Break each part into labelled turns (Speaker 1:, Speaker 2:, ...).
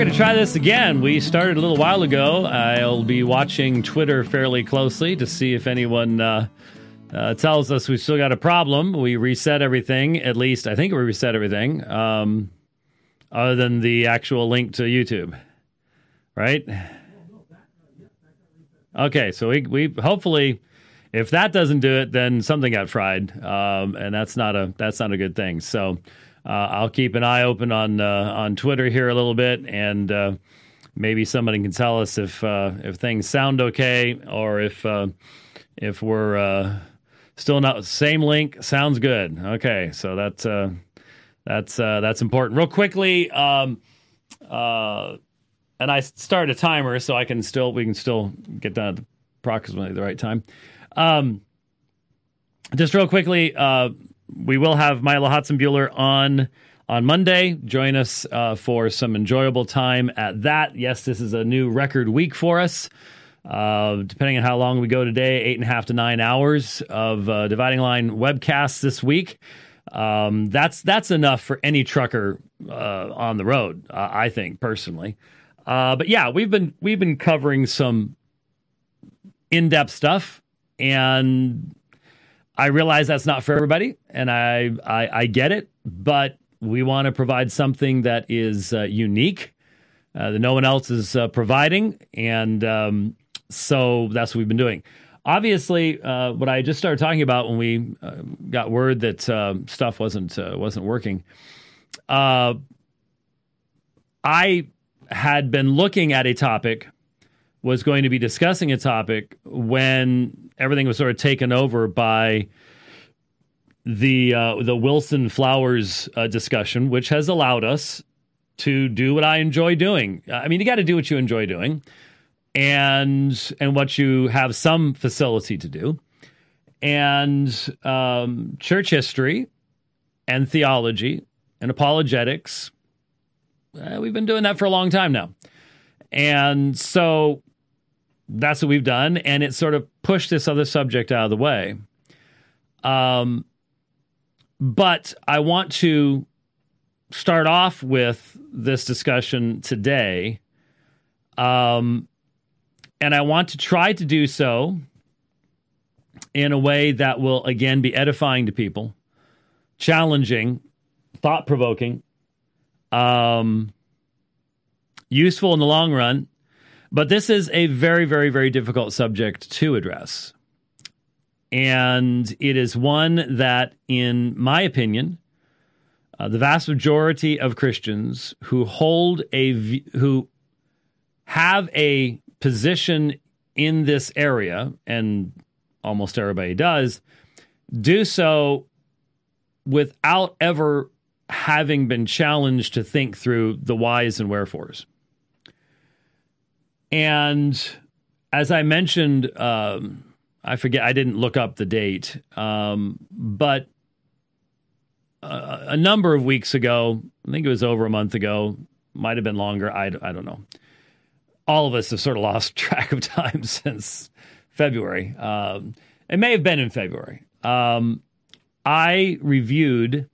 Speaker 1: going to try this again. We started a little while ago. I'll be watching Twitter fairly closely to see if anyone uh, uh, tells us we still got a problem. We reset everything. At least I think we reset everything, um, other than the actual link to YouTube. Right? Okay, so we we hopefully, if that doesn't do it, then something got fried, um, and that's not a that's not a good thing. So. Uh, I'll keep an eye open on uh, on Twitter here a little bit, and uh, maybe somebody can tell us if uh, if things sound okay or if uh, if we're uh, still not same link sounds good. Okay, so that's that's that's important. Real quickly, um, and I start a timer so I can still we can still get done at approximately the right time. Um, just real quickly we will have Milo Hotzenbuehler on on Monday. Join us uh, for some enjoyable time at that. Yes, this is a new record week for us. Uh, depending on how long we go today, eight and a half to nine hours of uh, dividing line webcasts this week. Um, that's that's enough for any trucker uh, on the road, I think personally. Uh, but yeah, we've been we've been covering some in depth stuff, and I realize that's not for everybody, and I I, I get it, but we want to provide something that is uh, unique uh, that no one else is uh, providing, and um, so that's what we've been doing. Obviously, uh, what I just started talking about when we uh, got word that uh, stuff wasn't wasn't working, I had been looking at a topic was going to be discussing a topic when everything was sort of taken over by the uh, the Wilson Flowers uh, discussion, which has allowed us to do what I enjoy doing. I mean, you got to do what you enjoy doing, and and what you have some facility to do, and um, church history, and theology, and apologetics. Uh, we've been doing that for a long time now, and so that's what we've done, and it sort of pushed this other subject out of the way. Um, but I want to start off with this discussion today. Um, and I want to try to do so in a way that will, again, be edifying to people, challenging, thought provoking, um, useful in the long run, but this is a very, very, very difficult subject to address. And it is one that, in my opinion, uh, the vast majority of Christians who hold a who have a position in this area, and almost everybody does, do so without ever having been challenged to think through the whys and wherefores. And as I mentioned, um, I forget, I didn't look up the date, um, but a, a number of weeks ago, I think it was over a month ago, might have been longer. I, I don't know. All of us have sort of lost track of time since February. Um, it may have been in February. Um, I reviewed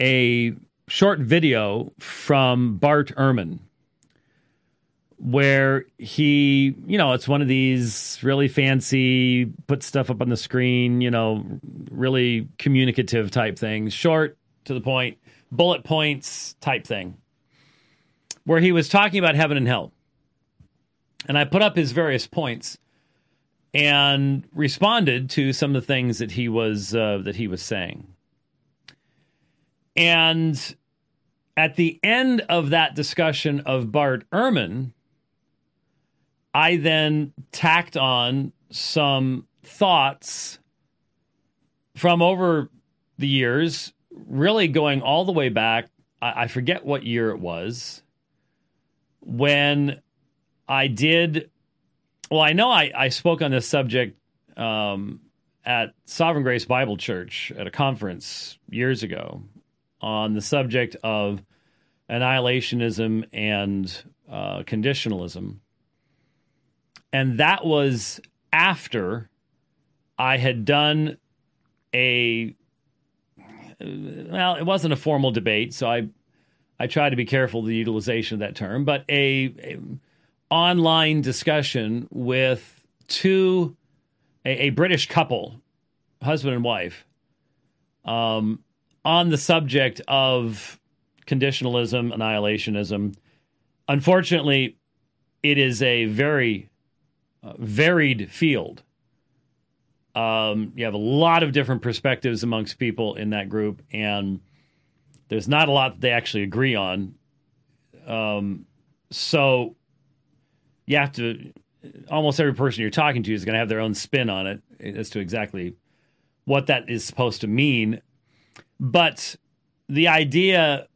Speaker 1: a short video from Bart Ehrman where he, you know, it's one of these really fancy, put stuff up on the screen, you know, really communicative type things, short to the point, bullet points type thing, where he was talking about heaven and hell. And I put up his various points and responded to some of the things that he was uh, that he was saying. And at the end of that discussion of Bart Ehrman, I then tacked on some thoughts from over the years, really going all the way back. I, I forget what year it was when I did. Well, I know I, I spoke on this subject um, at Sovereign Grace Bible Church at a conference years ago on the subject of annihilationism and uh, conditionalism. And that was after I had done a well, it wasn't a formal debate, so I I try to be careful the utilization of that term, but a, a online discussion with two a, a, British couple, husband and wife, um, on the subject of conditionalism, annihilationism. Unfortunately, it is a very uh, varied field. Um, you have a lot of different perspectives amongst people in that group, and there's not a lot that they actually agree on. Um, so you have to, almost every person you're talking to is going to have their own spin on it as to exactly what that is supposed to mean. But the idea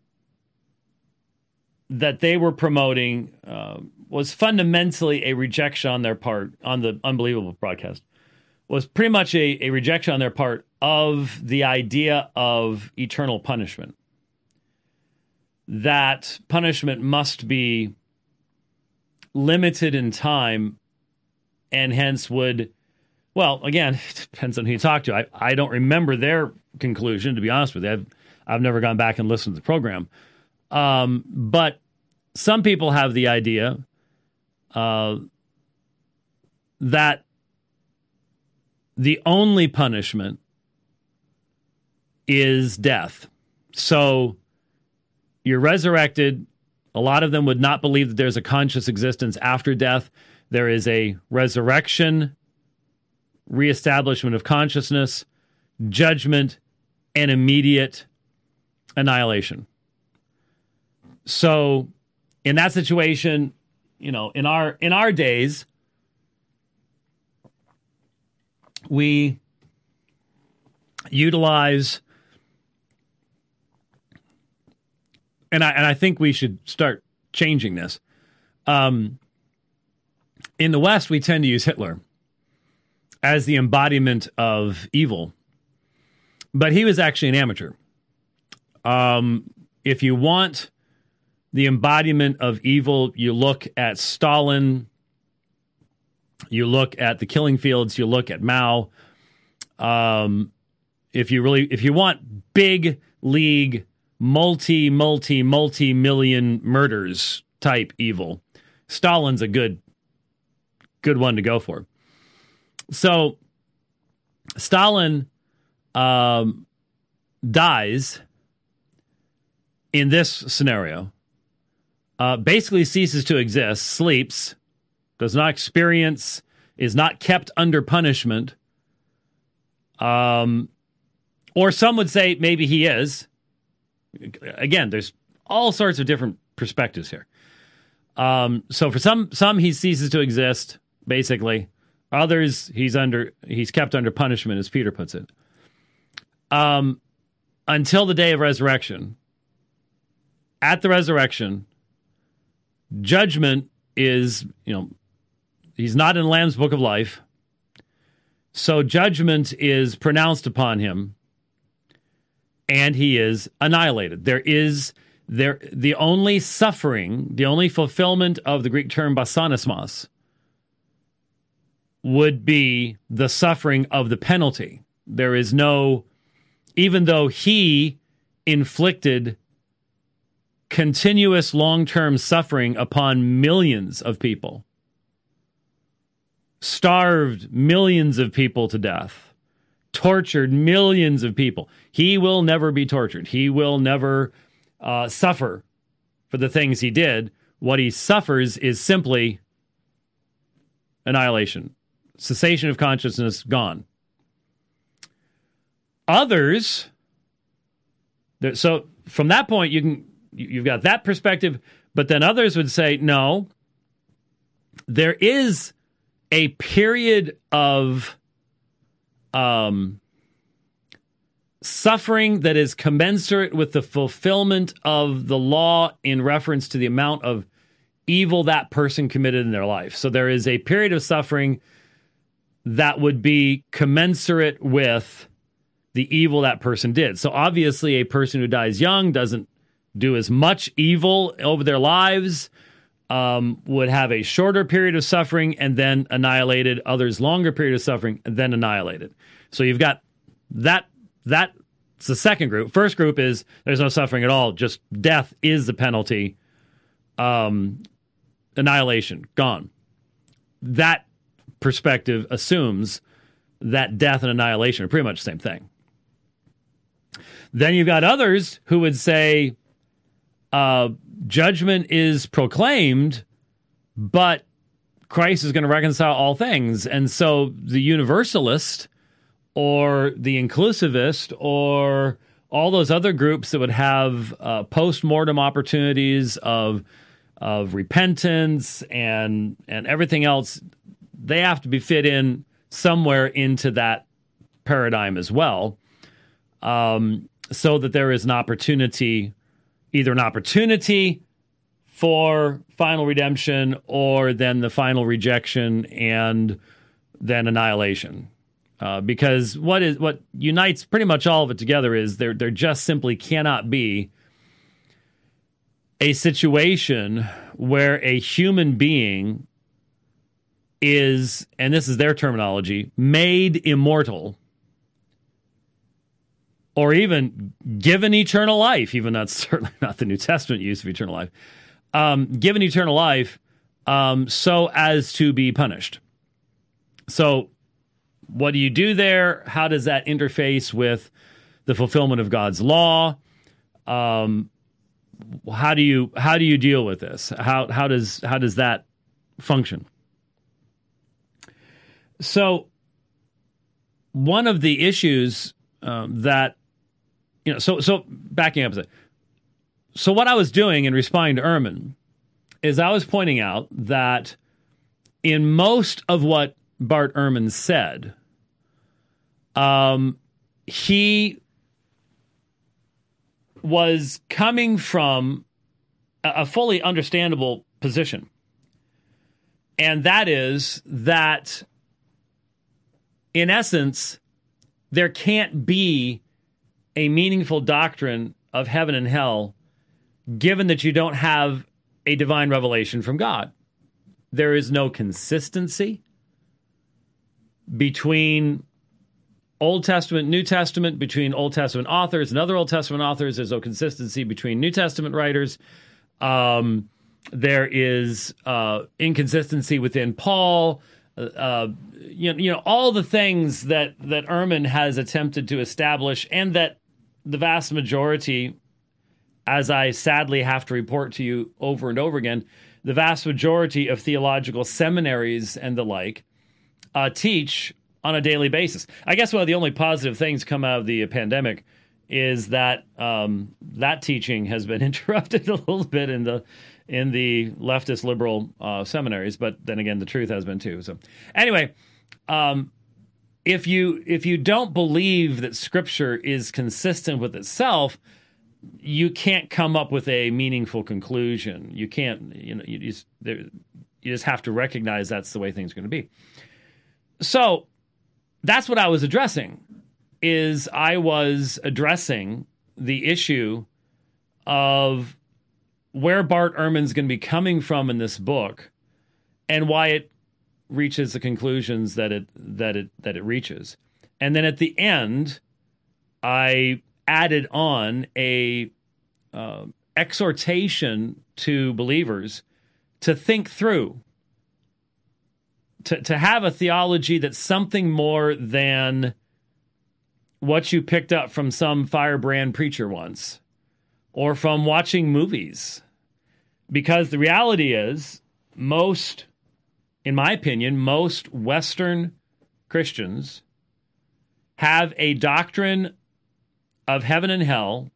Speaker 1: that they were promoting uh, was fundamentally a rejection on their part on the unbelievable broadcast was pretty much a, a rejection on their part of the idea of eternal punishment. That punishment must be limited in time and hence would well again depends on who you talk to. I, I don't remember their conclusion to be honest with you. I've, I've never gone back and listened to the program. Um, but some people have the idea uh, that the only punishment is death. So you're resurrected. A lot of them would not believe that there's a conscious existence after death. There is a resurrection, reestablishment of consciousness, judgment, and immediate annihilation. So in that situation, you know, in our in our days, we utilize and I and I think we should start changing this. Um, in the West, we tend to use Hitler as the embodiment of evil, but he was actually an amateur. Um, if you want the embodiment of evil, you look at Stalin, you look at the killing fields, you look at Mao. Um, if you really, if you want big league, multi, multi, multi million murders type evil, Stalin's a good, good one to go for. So, Stalin um, dies in this scenario uh, basically ceases to exist, sleeps, does not experience, is not kept under punishment. Um, or some would say maybe he is. Again, there's all sorts of different perspectives here. Um, so for some, some he ceases to exist, basically. Others he's under, he's kept under punishment, as Peter puts it. Um, until the day of resurrection. At the resurrection, judgment is, you know, he's not in Lamb's book of life. So judgment is pronounced upon him and he is annihilated. There is there the only suffering, the only fulfillment of the Greek term basanismos would be the suffering of the penalty. There is no even though he inflicted continuous long term suffering upon millions of people, starved millions of people to death, tortured millions of people. He will never be tortured. He will never uh, suffer for the things he did. What he suffers is simply annihilation, cessation of consciousness, gone. Others, so from that point, you can you've got that perspective, but then others would say, no, there is a period of um, suffering that is commensurate with the fulfillment of the law in reference to the amount of evil that person committed in their life. So there is a period of suffering that would be commensurate with the evil that person did. So obviously, a person who dies young doesn't do as much evil over their lives, um, would have a shorter period of suffering and then annihilated, others longer period of suffering and then annihilated. So you've got that that It's the second group. First group is there's no suffering at all, just death is the penalty. Um, annihilation, gone. That perspective assumes that death and annihilation are pretty much the same thing. Then you've got others who would say uh, judgment is proclaimed, but Christ is going to reconcile all things. And so the universalist or the inclusivist or all those other groups that would have uh, post mortem opportunities of of repentance and and everything else, they have to be fit in somewhere into that paradigm as well, um, so that there is an opportunity, either an opportunity for final redemption or then the final rejection and then annihilation. Uh, because what is what unites pretty much all of it together is there there just simply cannot be a situation where a human being is, and this is their terminology, made immortal or even given eternal life, even that's certainly not the New Testament use of eternal life, um, given eternal life um, so as to be punished. So, what do you do there? How does that interface with the fulfillment of God's law? Um, how do you how do you deal with this? How how does how does that function? So, one of the issues um, that you know, so so backing up a second. So what I was doing in responding to Ehrman is I was pointing out that in most of what Bart Ehrman said, um, he was coming from a fully understandable position. And that is that, in essence, there can't be a meaningful doctrine of heaven and hell given that you don't have a divine revelation from God. There is no consistency between Old Testament, New Testament, between Old Testament authors and other Old Testament authors. There's no consistency between New Testament writers. Um, there is uh, inconsistency within Paul. Uh, uh, you know, you know, all the things that that Ehrman has attempted to establish, and that the vast majority, as I sadly have to report to you over and over again, the vast majority of theological seminaries and the like uh, teach on a daily basis. I guess one of the only positive things come out of the pandemic is that um, that teaching has been interrupted a little bit in the in the leftist liberal uh, seminaries, but then again, the truth has been too. So anyway, um, if you if you don't believe that Scripture is consistent with itself, you can't come up with a meaningful conclusion. You can't, you know, you just there, you just have to recognize that's the way things are going to be. So that's what I was addressing is I was addressing the issue of where Bart Ehrman's going to be coming from in this book and why it reaches the conclusions that it that it that it reaches. And then at the end I added on a uh, exhortation to believers to think through to, to have a theology that's something more than what you picked up from some firebrand preacher once or from watching movies. Because the reality is, most, in my opinion, most Western Christians have a doctrine of heaven and hell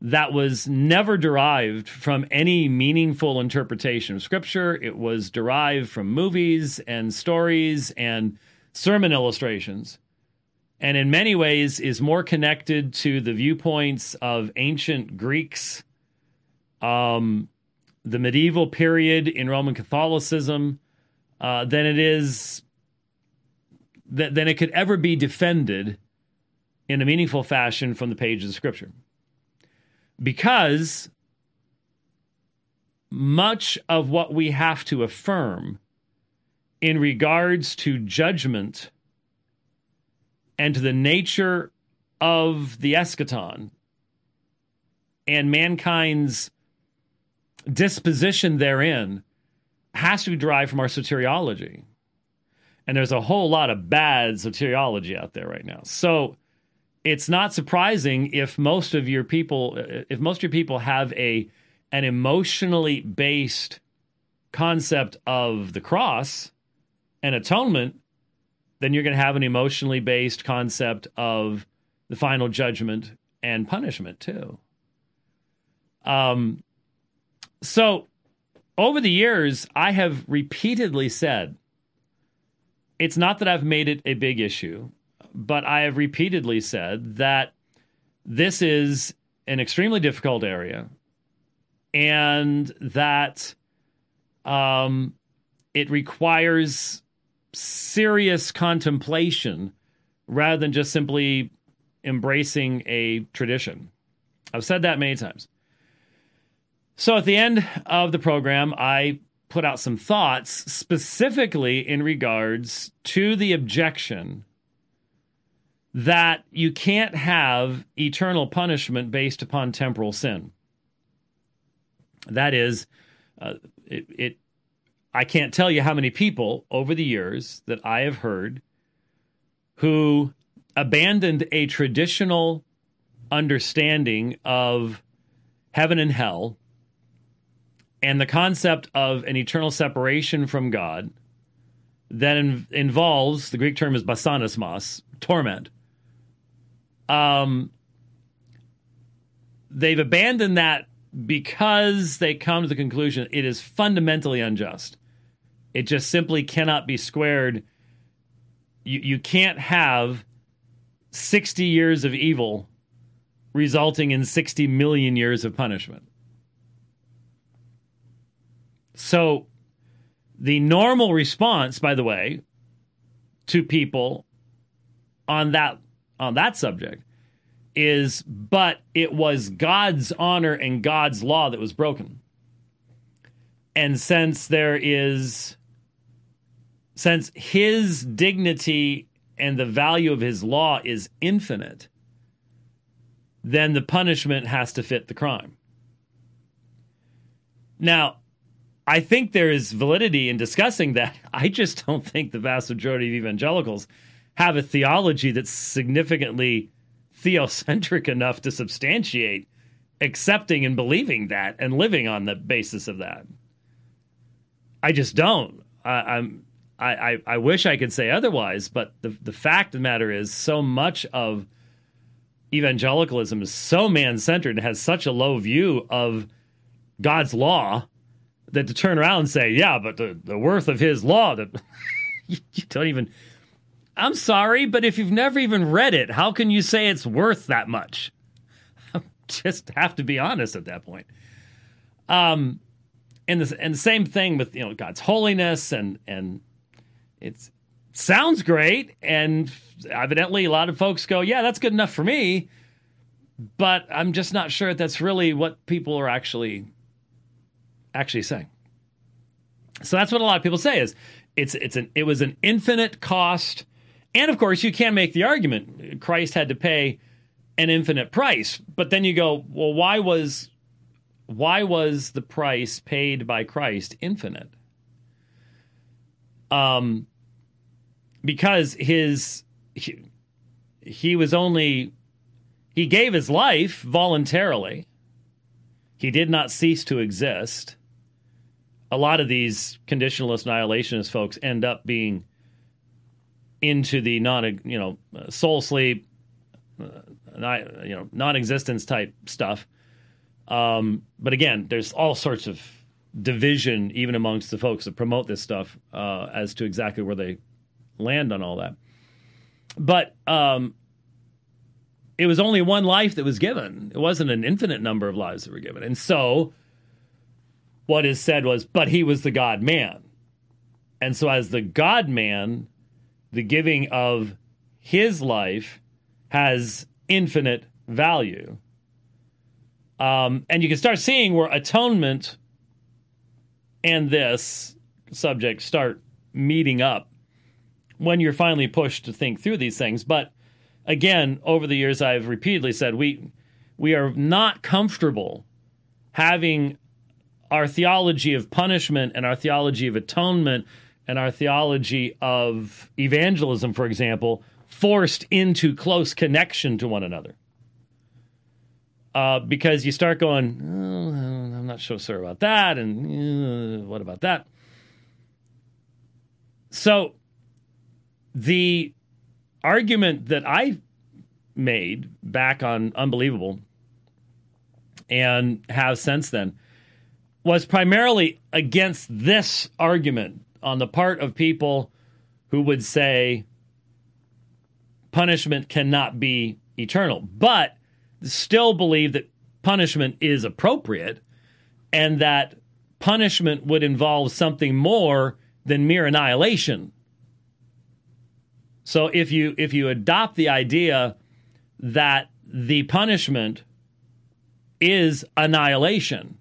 Speaker 1: that was never derived from any meaningful interpretation of scripture. It was derived from movies and stories and sermon illustrations. And in many ways is more connected to the viewpoints of ancient Greeks, um, the medieval period in Roman Catholicism, uh, than it is than it could ever be defended in a meaningful fashion from the pages of Scripture. Because much of what we have to affirm in regards to judgment and to the nature of the eschaton and mankind's disposition therein has to be derived from our soteriology. And there's a whole lot of bad soteriology out there right now. So it's not surprising if most of your people if most of your people have a an emotionally based concept of the cross and atonement, then you're going to have an emotionally based concept of the final judgment and punishment too. Um, so over the years, I have repeatedly said it's not that I've made it a big issue, but I have repeatedly said that this is an extremely difficult area and that um, it requires serious contemplation rather than just simply embracing a tradition. I've said that many times. So at the end of the program, I put out some thoughts specifically in regards to the objection that you can't have eternal punishment based upon temporal sin. That is, uh, it, it, I can't tell you how many people over the years that I have heard who abandoned a traditional understanding of heaven and hell and the concept of an eternal separation from God that in, involves the Greek term is basanismos, torment. Um, they've abandoned that because they come to the conclusion it is fundamentally unjust. It just simply cannot be squared. You, you can't have 60 years of evil resulting in 60 million years of punishment. So, the normal response, by the way, to people on that on that subject is but it was God's honor and God's law that was broken. And since there is since his dignity and the value of his law is infinite, then the punishment has to fit the crime. Now, I think there is validity in discussing that. I just don't think the vast majority of evangelicals have a theology that's significantly theocentric enough to substantiate accepting and believing that and living on the basis of that. I just don't. I, am I, I, I wish I could say otherwise, but the the fact of the matter is, so much of evangelicalism is so man centered and has such a low view of God's law that to turn around and say, yeah, but the, the worth of his law that you, you don't even. I'm sorry, but if you've never even read it, how can you say it's worth that much? I just have to be honest at that point. Um, and the and the same thing with you know God's holiness and and it sounds great, and evidently a lot of folks go, yeah, that's good enough for me, but I'm just not sure that that's really what people are actually actually saying. So that's what a lot of people say is it's it's an it was an infinite cost. And of course, you can make the argument Christ had to pay an infinite price. But then you go, well, why was why was the price paid by Christ infinite? Um because his he, he was only he gave his life voluntarily. He did not cease to exist a lot of these conditionalist annihilationist folks end up being into the non you know soul sleep uh, you know non-existence type stuff. Um, but again there's all sorts of division even amongst the folks that promote this stuff uh, as to exactly where they land on all that. But um, it was only one life that was given. It wasn't an infinite number of lives that were given. And so what is said was, but he was the God man. And so, as the God man, the giving of his life has infinite value. Um, and you can start seeing where atonement and this subject start meeting up when you're finally pushed to think through these things. But again, over the years, I've repeatedly said we we are not comfortable having our theology of punishment and our theology of atonement and our theology of evangelism, for example, forced into close connection to one another. Uh, because you start going, oh, I'm not so sure about that, and uh, what about that? So, the argument that I made back on Unbelievable and have since then was primarily against this argument on the part of people who would say punishment cannot be eternal, but still believe that punishment is appropriate and that punishment would involve something more than mere annihilation. So if you if you adopt the idea that the punishment is annihilation,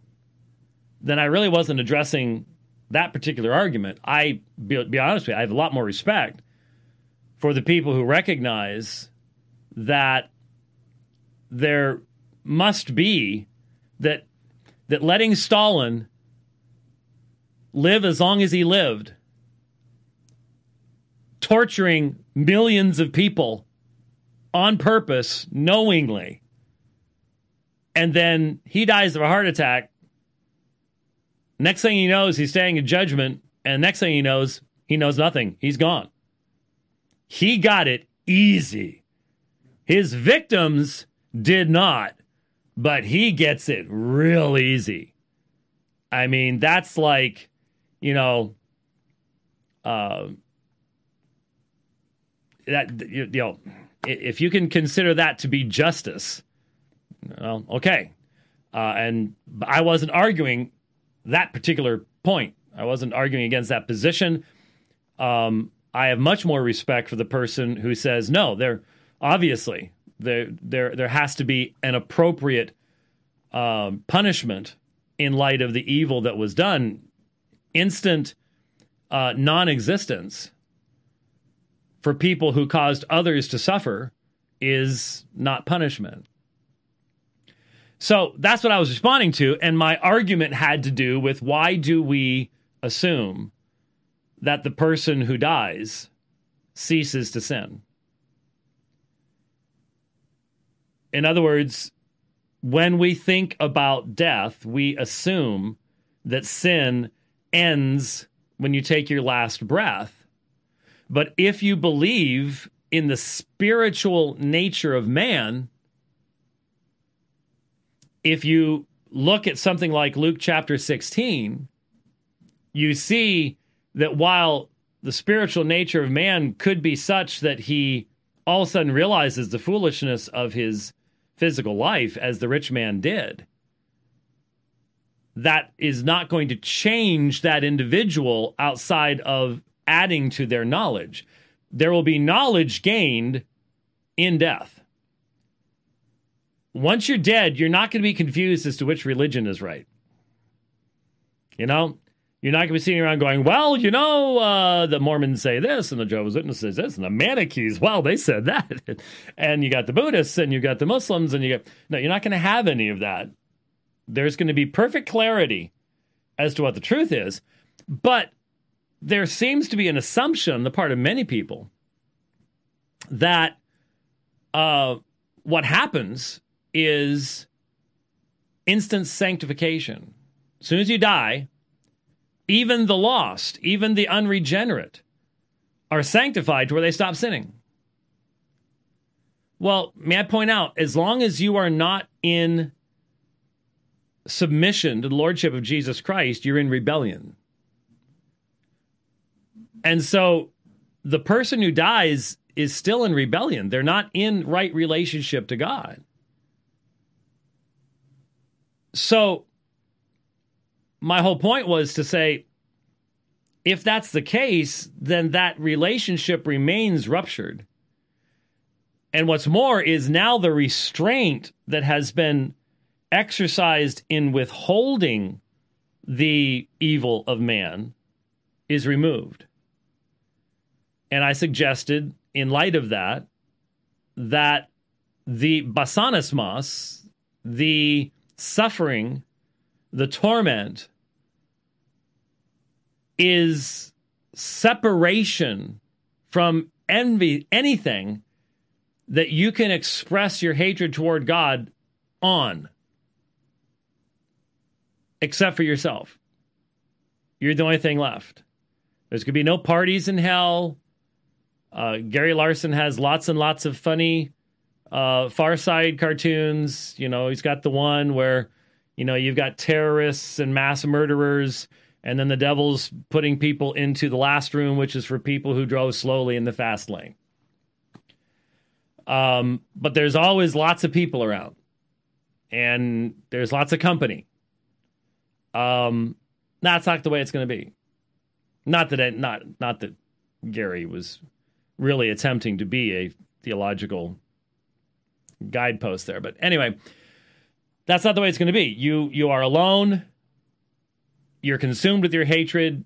Speaker 1: then I really wasn't addressing that particular argument. I be, be honest with you, I have a lot more respect for the people who recognize that there must be that that letting Stalin live as long as he lived, torturing millions of people on purpose, knowingly, and then he dies of a heart attack. Next thing he knows, he's staying in judgment, and next thing he knows, he knows nothing. He's gone. He got it easy. His victims did not, but he gets it real easy. I mean, that's like, you know, uh, that you, you know, if you can consider that to be justice, well, okay. Uh, and I wasn't arguing that particular point. I wasn't arguing against that position. Um, I have much more respect for the person who says no. There, obviously, there there there has to be an appropriate um, punishment in light of the evil that was done. Instant uh, non-existence for people who caused others to suffer is not punishment. So that's what I was responding to. And my argument had to do with why do we assume that the person who dies ceases to sin? In other words, when we think about death, we assume that sin ends when you take your last breath. But if you believe in the spiritual nature of man, if you look at something like Luke chapter 16, you see that while the spiritual nature of man could be such that he all of a sudden realizes the foolishness of his physical life as the rich man did, that is not going to change that individual outside of adding to their knowledge. There will be knowledge gained in death. Once you're dead, you're not going to be confused as to which religion is right. You know, you're not going to be sitting around going, well, you know, uh, the Mormons say this, and the Jehovah's Witnesses say this, and the Manichees, well, they said that. and you got the Buddhists, and you got the Muslims, and you got. No, you're not going to have any of that. There's going to be perfect clarity as to what the truth is. But there seems to be an assumption on the part of many people that uh, what happens is instant sanctification. As soon as you die, even the lost, even the unregenerate, are sanctified to where they stop sinning. Well, may I point out, as long as you are not in submission to the Lordship of Jesus Christ, you're in rebellion. And so the person who dies is still in rebellion. They're not in right relationship to God. So my whole point was to say if that's the case, then that relationship remains ruptured. And what's more is now the restraint that has been exercised in withholding the evil of man is removed. And I suggested, in light of that, that the basanismos, the suffering, the torment, is separation from envy, anything that you can express your hatred toward God on, except for yourself. You're the only thing left. There's going to be no parties in hell. Uh, Gary Larson has lots and lots of funny uh, Far Side cartoons. You know, he's got the one where, you know, you've got terrorists and mass murderers, and then the devil's putting people into the last room, which is for people who drove slowly in the fast lane. Um, but there's always lots of people around, and there's lots of company. Um, that's not the way it's going to be. Not that it, not not that Gary was really attempting to be a theological guidepost there, but anyway, that's not the way it's going to be. You you are alone. You're consumed with your hatred,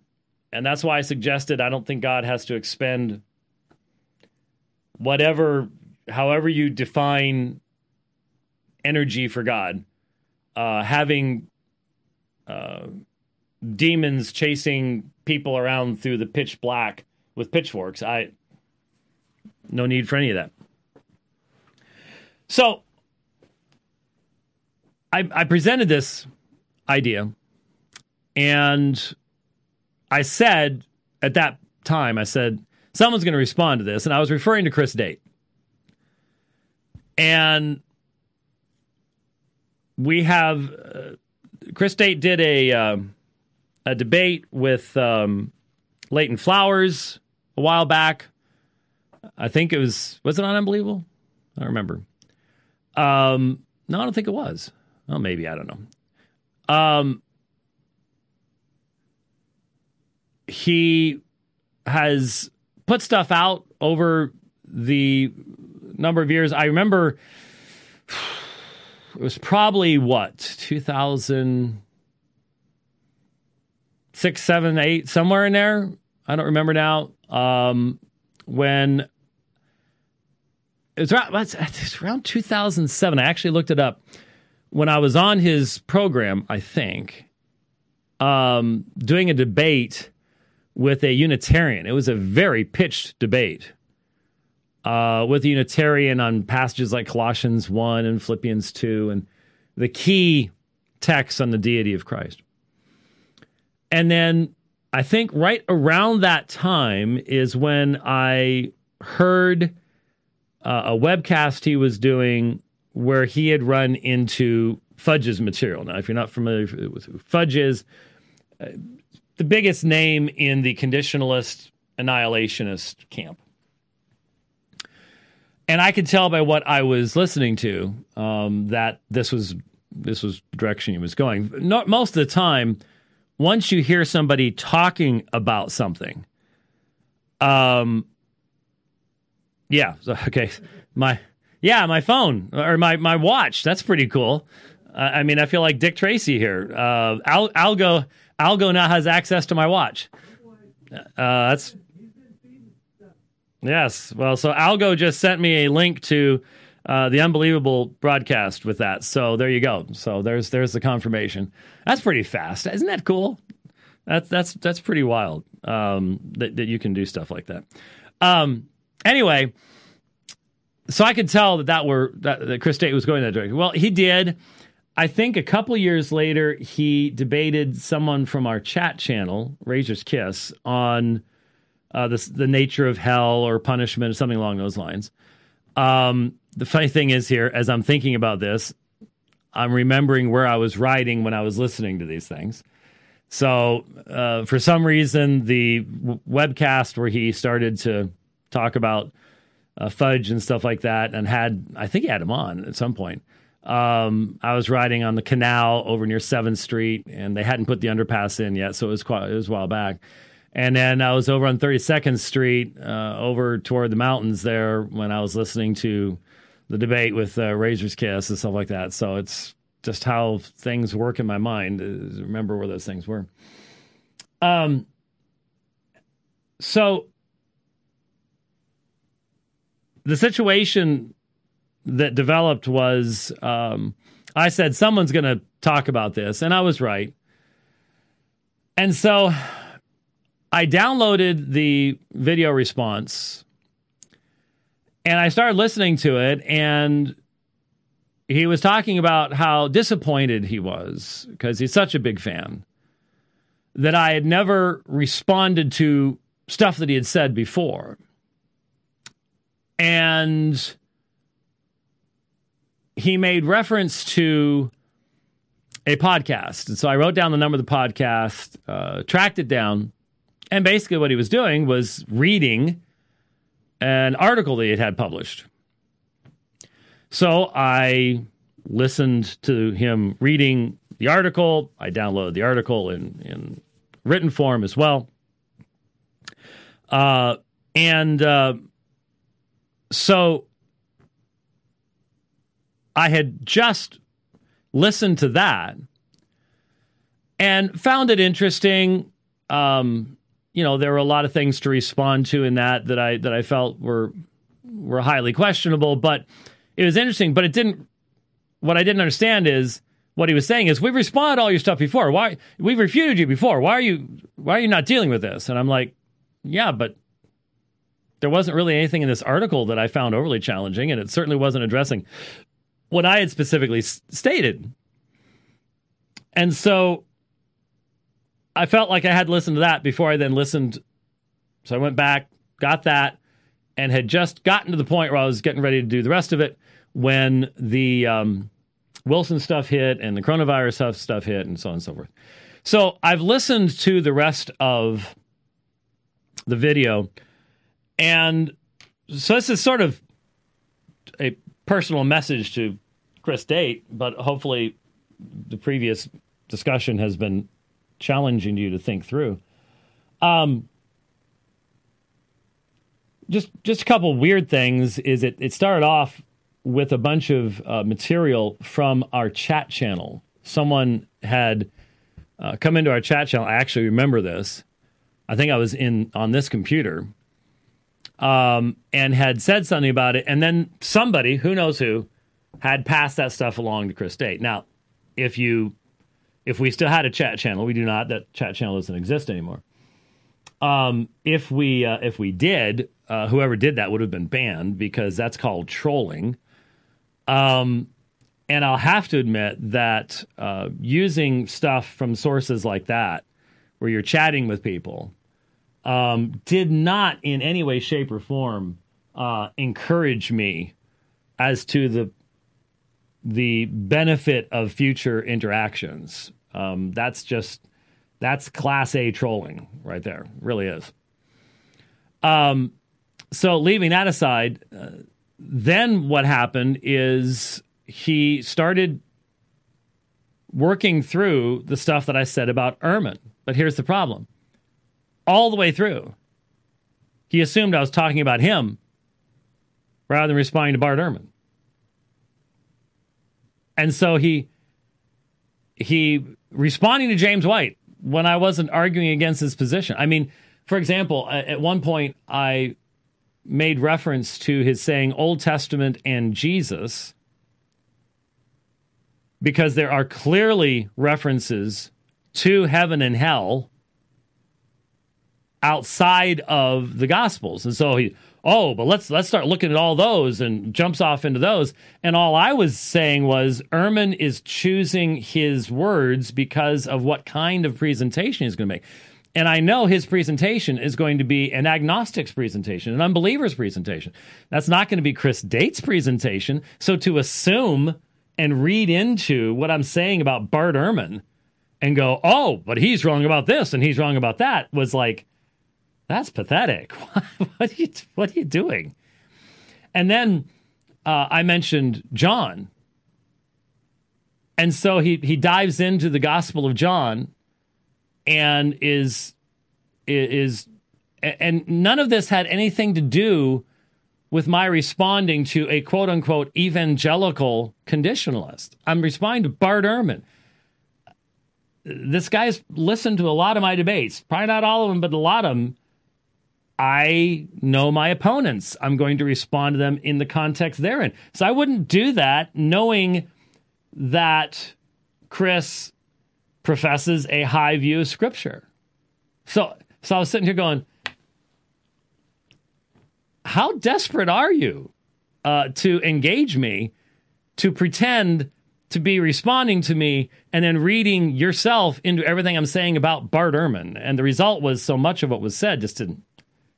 Speaker 1: and that's why I suggested I don't think God has to expend whatever, however you define energy for God, uh, having uh, demons chasing people around through the pitch black with pitchforks. I no need for any of that. So I, I presented this idea, and I said at that time, I said someone's going to respond to this, and I was referring to Chris Date, and we have uh, Chris Date did a. Uh, a debate with um, Leighton Flowers a while back. I think it was was it on Unbelievable? I don't remember. Um, no, I don't think it was. Well, maybe I don't know. Um, he has put stuff out over the number of years. I remember it was probably what 2000 six, seven, eight, somewhere in there. I don't remember now. Um, when it was around, it's around 2007. I actually looked it up when I was on his program. I think um, doing a debate with a Unitarian. It was a very pitched debate uh, with a Unitarian on passages like Colossians 1 and Philippians 2 and the key texts on the deity of Christ. And then I think right around that time is when I heard uh, a webcast he was doing where he had run into Fudge's material. Now, if you're not familiar with who Fudge is, uh, the biggest name in the conditionalist annihilationist camp. And I could tell by what I was listening to um, that this was this was the direction he was going. Not, most of the time, once you hear somebody talking about something, um, yeah, okay, my yeah, my phone or my my watch. That's pretty cool. Uh, I mean, I feel like Dick Tracy here. Uh, Al, Algo Algo now has access to my watch. Uh, that's yes. Well, so Algo just sent me a link to uh, the unbelievable broadcast with that. So there you go. So there's there's the confirmation. That's pretty fast, isn't that cool? That's that's that's pretty wild. Um, that that you can do stuff like that. Um, anyway, so I could tell that that were that, that Chris Date was going that direction. Well, he did. I think a couple years later, he debated someone from our chat channel, Razor's Kiss, on uh, the nature of hell or punishment or something along those lines. Um, the funny thing is here, as I'm thinking about this, I'm remembering where I was writing when I was listening to these things. So, uh, for some reason, the w- webcast where he started to talk about uh, fudge and stuff like that, and had I think he had him on at some point. Um, I was riding on the canal over near Seventh Street, and they hadn't put the underpass in yet, so it was quite, it was a while back. And then I was over on 32nd Street, uh, over toward the mountains there, when I was listening to the debate with uh, Razor's Kiss and stuff like that. So it's just how things work in my mind. Remember where those things were. Um. So the situation that developed was um, I said someone's going to talk about this, and I was right. And so I downloaded the video response and I started listening to it, and he was talking about how disappointed he was because he's such a big fan that I had never responded to stuff that he had said before. And he made reference to a podcast. And so I wrote down the number of the podcast, uh, tracked it down, and basically what he was doing was reading an article that he had published. So I listened to him reading the article. I downloaded the article in, in written form as well. Uh, and uh, so I had just listened to that and found it interesting. Um, you know, there were a lot of things to respond to in that that I that I felt were were highly questionable, but it was interesting. But it didn't. What I didn't understand is what he was saying is we've responded to all your stuff before. Why we've refuted you before? Why are you why are you not dealing with this? And I'm like, yeah, but there wasn't really anything in this article that I found overly challenging, and it certainly wasn't addressing what I had specifically s- stated. And so I felt like I had listened to that before I then listened. So I went back, got that, and had just gotten to the point where I was getting ready to do the rest of it when the um, Wilson stuff hit and the coronavirus stuff, stuff hit and so on and so forth. So I've listened to the rest of the video. And so this is sort of a personal message to Chris Date, but hopefully the previous discussion has been challenging you to think through. Um, just just a couple weird things is it it started off with a bunch of uh, material from our chat channel. Someone had uh, come into our chat channel. I actually remember this. I think I was in on this computer um, and had said something about it. And then somebody, who knows who, had passed that stuff along to Chris Date. Now, if you if we still had a chat channel, we do not. That chat channel doesn't exist anymore. Um, if we uh, if we did, uh, whoever did that would have been banned because that's called trolling. Um, and I'll have to admit that uh, using stuff from sources like that, where you're chatting with people, um, did not in any way, shape, or form uh, encourage me as to the the benefit of future interactions. Um, that's just that's class A trolling right there. Really is. Um, so leaving that aside, uh, then what happened is he started working through the stuff that I said about Ehrman. But here's the problem: all the way through, he assumed I was talking about him rather than responding to Bart Ehrman and so he he responding to James White when I wasn't arguing against his position. I mean, for example, at one point I made reference to his saying Old Testament and Jesus because there are clearly references to heaven and hell outside of the gospels. And so he oh, but let's let's start looking at all those and jumps off into those. And all I was saying was Ehrman is choosing his words because of what kind of presentation he's going to make. And I know his presentation is going to be an agnostic's presentation, an unbeliever's presentation. That's not going to be Chris Date's presentation. So to assume and read into what I'm saying about Bart Ehrman and go, oh, but he's wrong about this and he's wrong about that was like, that's pathetic. what are you What are you doing? And then uh, I mentioned John, and so he he dives into the Gospel of John, and is is and none of this had anything to do with my responding to a quote unquote evangelical conditionalist. I'm responding to Bart Ehrman. This guy's listened to a lot of my debates, probably not all of them, but a lot of them I know my opponents. I'm going to respond to them in the context they're in. So I wouldn't do that knowing that Chris professes a high view of Scripture. So, so I was sitting here going, how desperate are you uh, to engage me, to pretend to be responding to me, and then reading yourself into everything I'm saying about Bart Ehrman? And the result was so much of what was said just didn't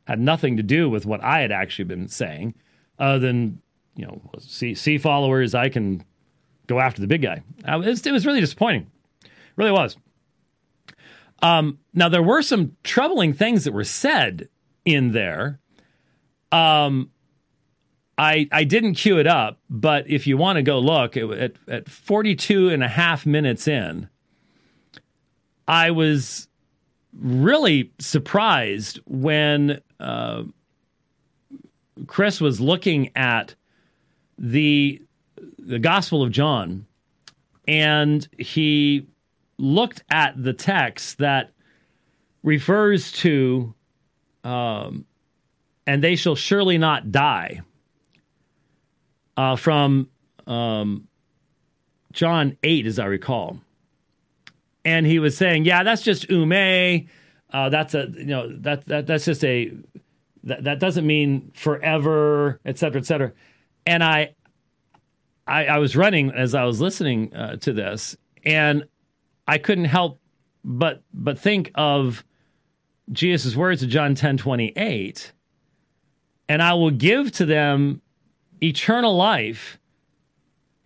Speaker 1: had nothing to do with what I had actually been saying, other than you know, see see followers. I can go after the big guy. it, was, it was really disappointing, it really was. Um, now there were some troubling things that were said in there. Um, I I didn't cue it up, but if you want to go look it, at at 42 and a half minutes in, I was really surprised when uh, Chris was looking at the the Gospel of John, and he looked at the text that refers to, um, and they shall surely not die. Uh, from um, John 8, as I recall. And he was saying, yeah, that's just ume. Uh, that's a, you know, that, that that's just a, that, that doesn't mean forever, et cetera, et cetera. And I, I, I was running as I was listening uh, to this, and I couldn't help but but think of Jesus' words of John 10 28. And I will give to them eternal life.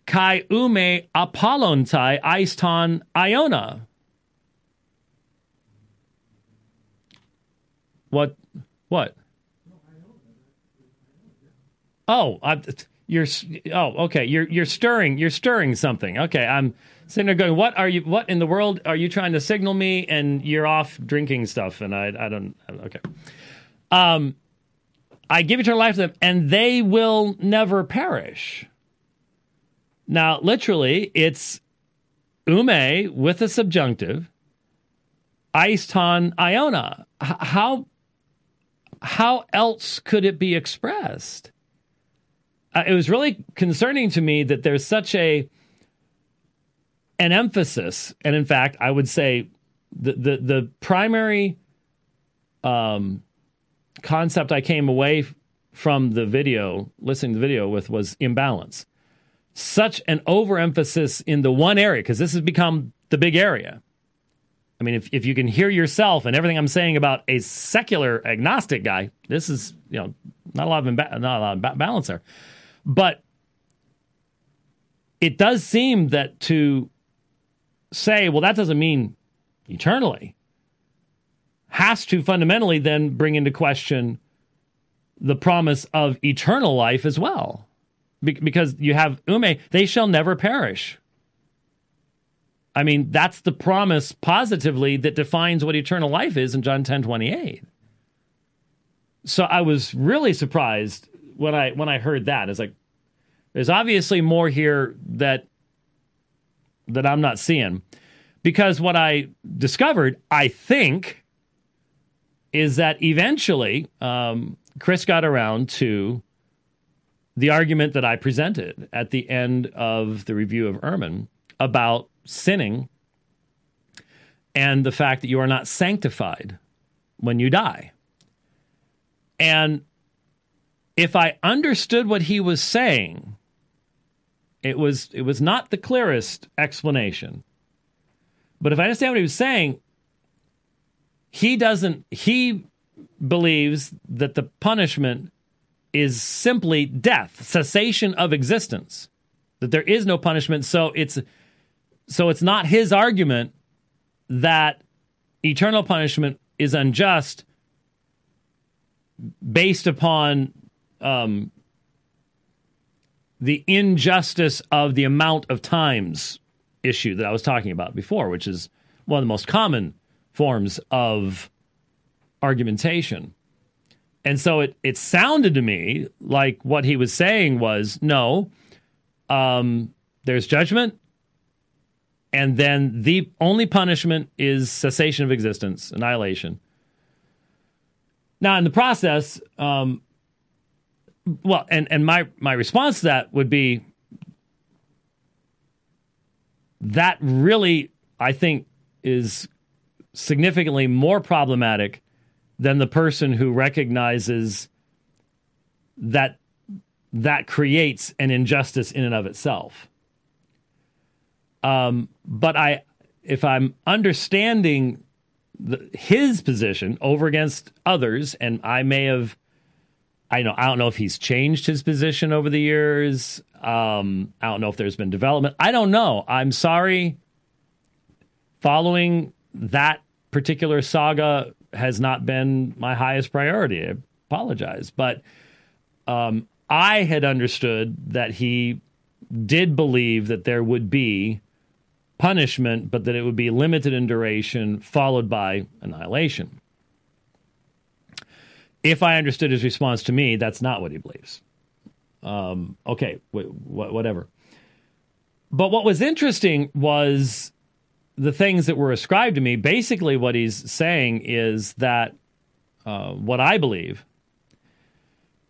Speaker 1: Kai ume apollontai aiston iona. What? What? Oh, I, you're oh okay. You're you're stirring. You're stirring something. Okay, I'm sitting there going, "What are you? What in the world are you trying to signal me?" And you're off drinking stuff, and I I don't okay. Um, I give eternal life to them, and they will never perish. Now, literally, it's ume with a subjunctive, aiston iona. H- how how else could it be expressed? Uh, it was really concerning to me that there's such a an emphasis, and in fact, I would say the the, the primary um, concept I came away from the video, listening to the video with, was imbalance. Such an overemphasis in the one area, because this has become the big area. I mean, if, if you can hear yourself and everything I'm saying about a secular agnostic guy, this is you know not a lot of imba- not a lot of balance there, but it does seem that to say, well, that doesn't mean eternally, has to fundamentally then bring into question the promise of eternal life as well, Be- because you have ume, they shall never perish. I mean, that's the promise positively that defines what eternal life is in John 10 28. So I was really surprised when I when I heard that. It's like there's obviously more here that that I'm not seeing. Because what I discovered, I think, is that eventually um, Chris got around to the argument that I presented at the end of the review of Ehrman about sinning and the fact that you are not sanctified when you die. And if I understood what he was saying, it was it was not the clearest explanation. But if I understand what he was saying, he doesn't he believes that the punishment is simply death, cessation of existence. That there is no punishment, so it's so it's not his argument that eternal punishment is unjust based upon um, the injustice of the amount of times issue that I was talking about before, which is one of the most common forms of argumentation. And so it, it sounded to me like what he was saying was no, um, there's judgment, and then the only punishment is cessation of existence, annihilation. Now, in the process, um, well, and and my my response to that would be that really, I think, is significantly more problematic than the person who recognizes that that creates an injustice in and of itself. Um, but I, if I'm understanding the, his position over against others, and I may have, I know I don't know if he's changed his position over the years. Um, I don't know if there's been development. I don't know. I'm sorry. Following that particular saga has not been my highest priority. I apologize, but um, I had understood that he did believe that there would be punishment, but that it would be limited in duration, followed by annihilation. If I understood his response to me, that's not what he believes. Um, okay, wh- wh- whatever. But what was interesting was the things that were ascribed to me. Basically, what he's saying is that uh, what I believe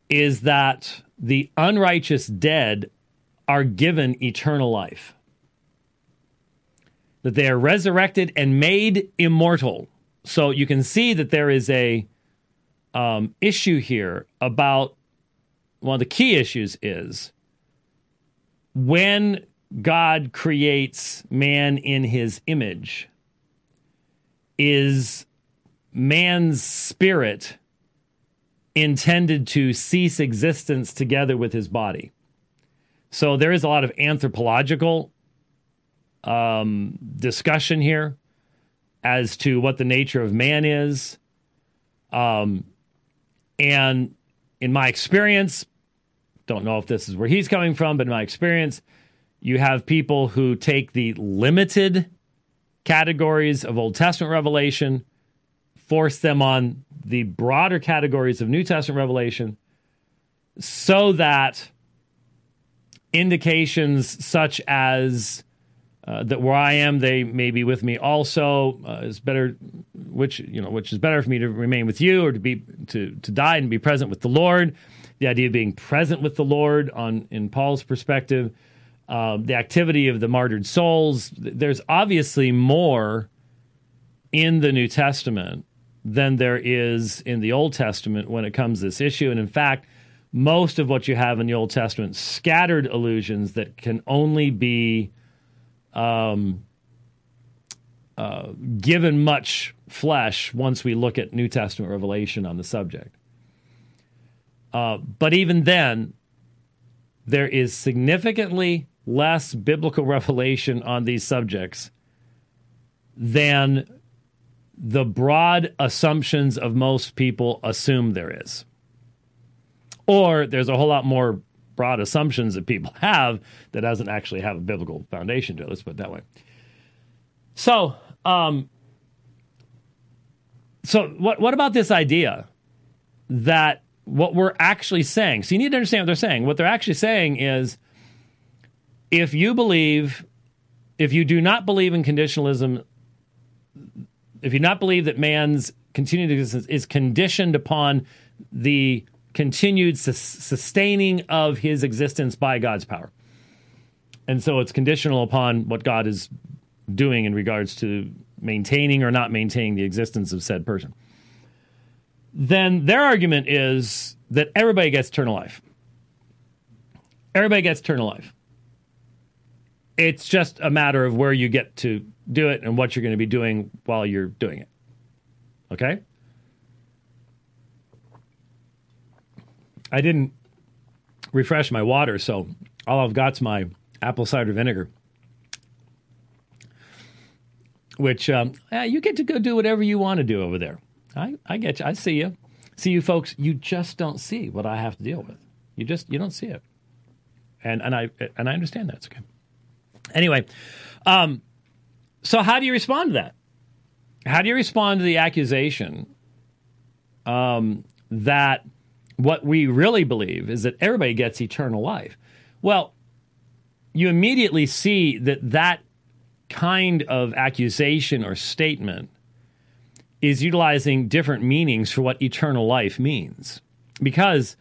Speaker 1: is that the unrighteous dead are given eternal life, that they are resurrected and made immortal. So you can see that there is a um, issue here about one of the key issues is when God creates man in his image, is man's spirit intended to cease existence together with his body. So there is a lot of anthropological um, discussion here as to what the nature of man is. Um, and in my experience, don't know if this is where he's coming from, but in my experience, you have people who take the limited categories of Old Testament revelation, force them on the broader categories of New Testament revelation, so that indications such as uh, that where I am, they may be with me also uh, is better. Which you know, which is better for me to remain with you or to be to to die and be present with the Lord. The idea of being present with the Lord on in Paul's perspective uh, the activity of the martyred souls. There's obviously more in the New Testament than there is in the Old Testament when it comes to this issue. And in fact, most of what you have in the Old Testament scattered allusions that can only be um, uh, given much flesh once we look at New Testament revelation on the subject. Uh, but even then, there is significantly less biblical revelation on these subjects than the broad assumptions of most people assume there is. Or there's a whole lot more broad assumptions that people have that doesn't actually have a biblical foundation to it. Let's put it that way. So, um, so what what about this idea that what we're actually saying? So you need to understand what they're saying. What they're actually saying is if you believe, if you do not believe in conditionalism, if you do not believe that man's continued existence is conditioned upon the continued sustaining of his existence by God's power. And so it's conditional upon what God is doing in regards to maintaining or not maintaining the existence of said person. Then their argument is that everybody gets eternal life. Everybody gets eternal life. It's just a matter of where you get to do it and what you're going to be doing while you're doing it. Okay? I didn't refresh my water, so all I've got's my apple cider vinegar. Which um, yeah, you get to go do whatever you want to do over there. I, I get you. I see you. See you folks. You just don't see what I have to deal with. You just you don't see it, and and I and I understand that's okay. Anyway, um, so how do you respond to that? How do you respond to the accusation um, that what we really believe is that everybody gets eternal life? Well, you immediately see that that kind of accusation or statement is utilizing different meanings for what eternal life means. Because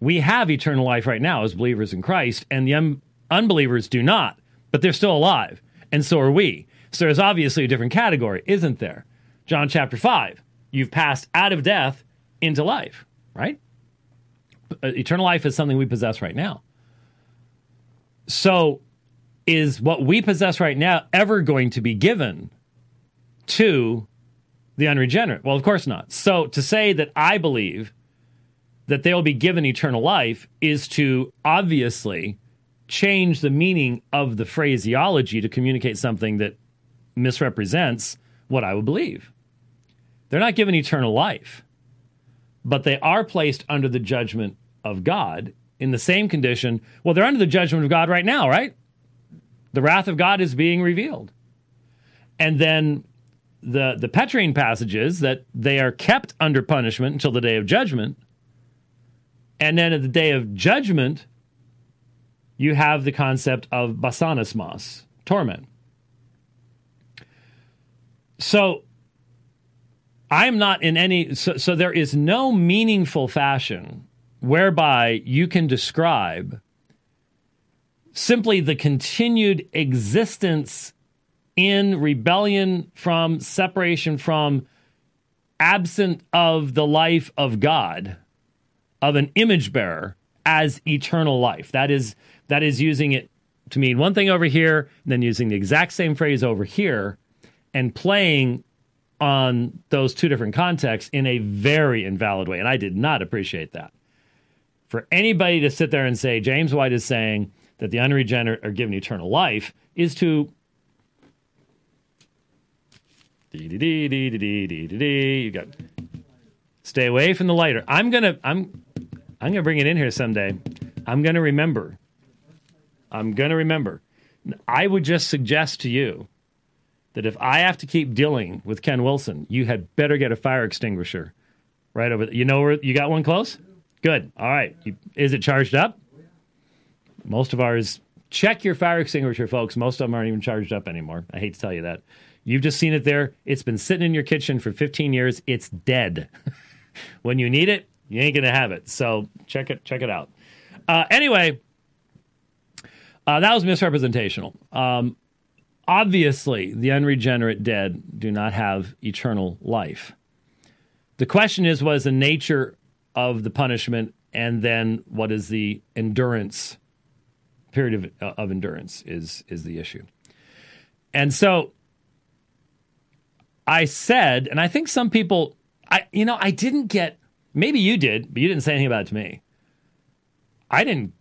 Speaker 1: we have eternal life right now as believers in Christ, and the un- unbelievers do not, but they're still alive, and so are we. So there's obviously a different category, isn't there? John chapter 5, you've passed out of death into life, right? Uh, eternal life is something we possess right now. So, is what we possess right now ever going to be given to the unregenerate? Well, of course not. So, to say that I believe that they will be given eternal life is to obviously change the meaning of the phraseology to communicate something that misrepresents what I would believe. They're not given eternal life, but they are placed under the judgment of God in the same condition. Well, they're under the judgment of God right now, right? The wrath of God is being revealed. And then the the Petrine passages that they are kept under punishment until the day of judgment. And then at the day of judgment, you have the concept of basanismos, torment. So I'm not in any so, so there is no meaningful fashion whereby you can describe simply the continued existence in rebellion from separation from absent of the life of God of an image bearer as eternal life. That is that is using it to mean one thing over here then using the exact same phrase over here and playing on those two different contexts in a very invalid way. And I did not appreciate that for anybody to sit there and say James White is saying that the unregenerate are given eternal life is to you got stay away from the lighter. I'm gonna I'm I'm gonna bring it in here someday. I'm gonna remember. I'm gonna remember. I would just suggest to you that if I have to keep dealing with Ken Wilson, you had better get a fire extinguisher right over. You know where you got one close? Good. All right. You, is it charged up? Most of ours. Check your fire extinguisher, folks. Most of them aren't even charged up anymore. I hate to tell you that. You've just seen it there. It's been sitting in your kitchen for 15 years. It's dead. when you need it, you ain't gonna have it. So check it. Check it out. Uh, anyway, uh, that was misrepresentational. Um, obviously, the unregenerate dead do not have eternal life. The question is, what is the nature of the punishment, and then what is the endurance period of, uh, of endurance is is the issue. And so I said, and I think some people, I you know, I didn't get. Maybe you did, but you didn't say anything about it to me. I didn't.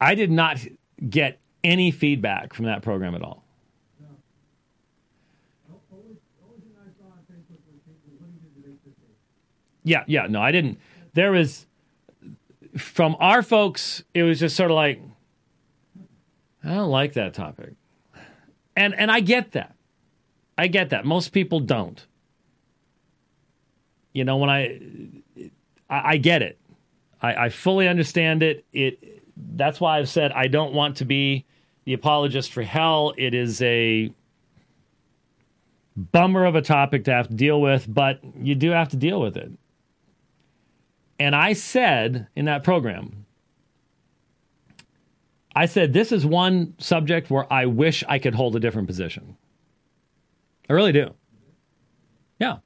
Speaker 1: I did not get any feedback from that program at all. Yeah, yeah, no, I didn't. There was from our folks, it was just sort of like, I don't like that topic. And and I get that. I get that. Most people don't. You know, when I I, I get it. I, I fully understand it. It that's why I've said I don't want to be the apologist for hell. It is a bummer of a topic to have to deal with, but you do have to deal with it. And I said in that program, I said, this is one subject where I wish I could hold a different position. I really do. Yeah.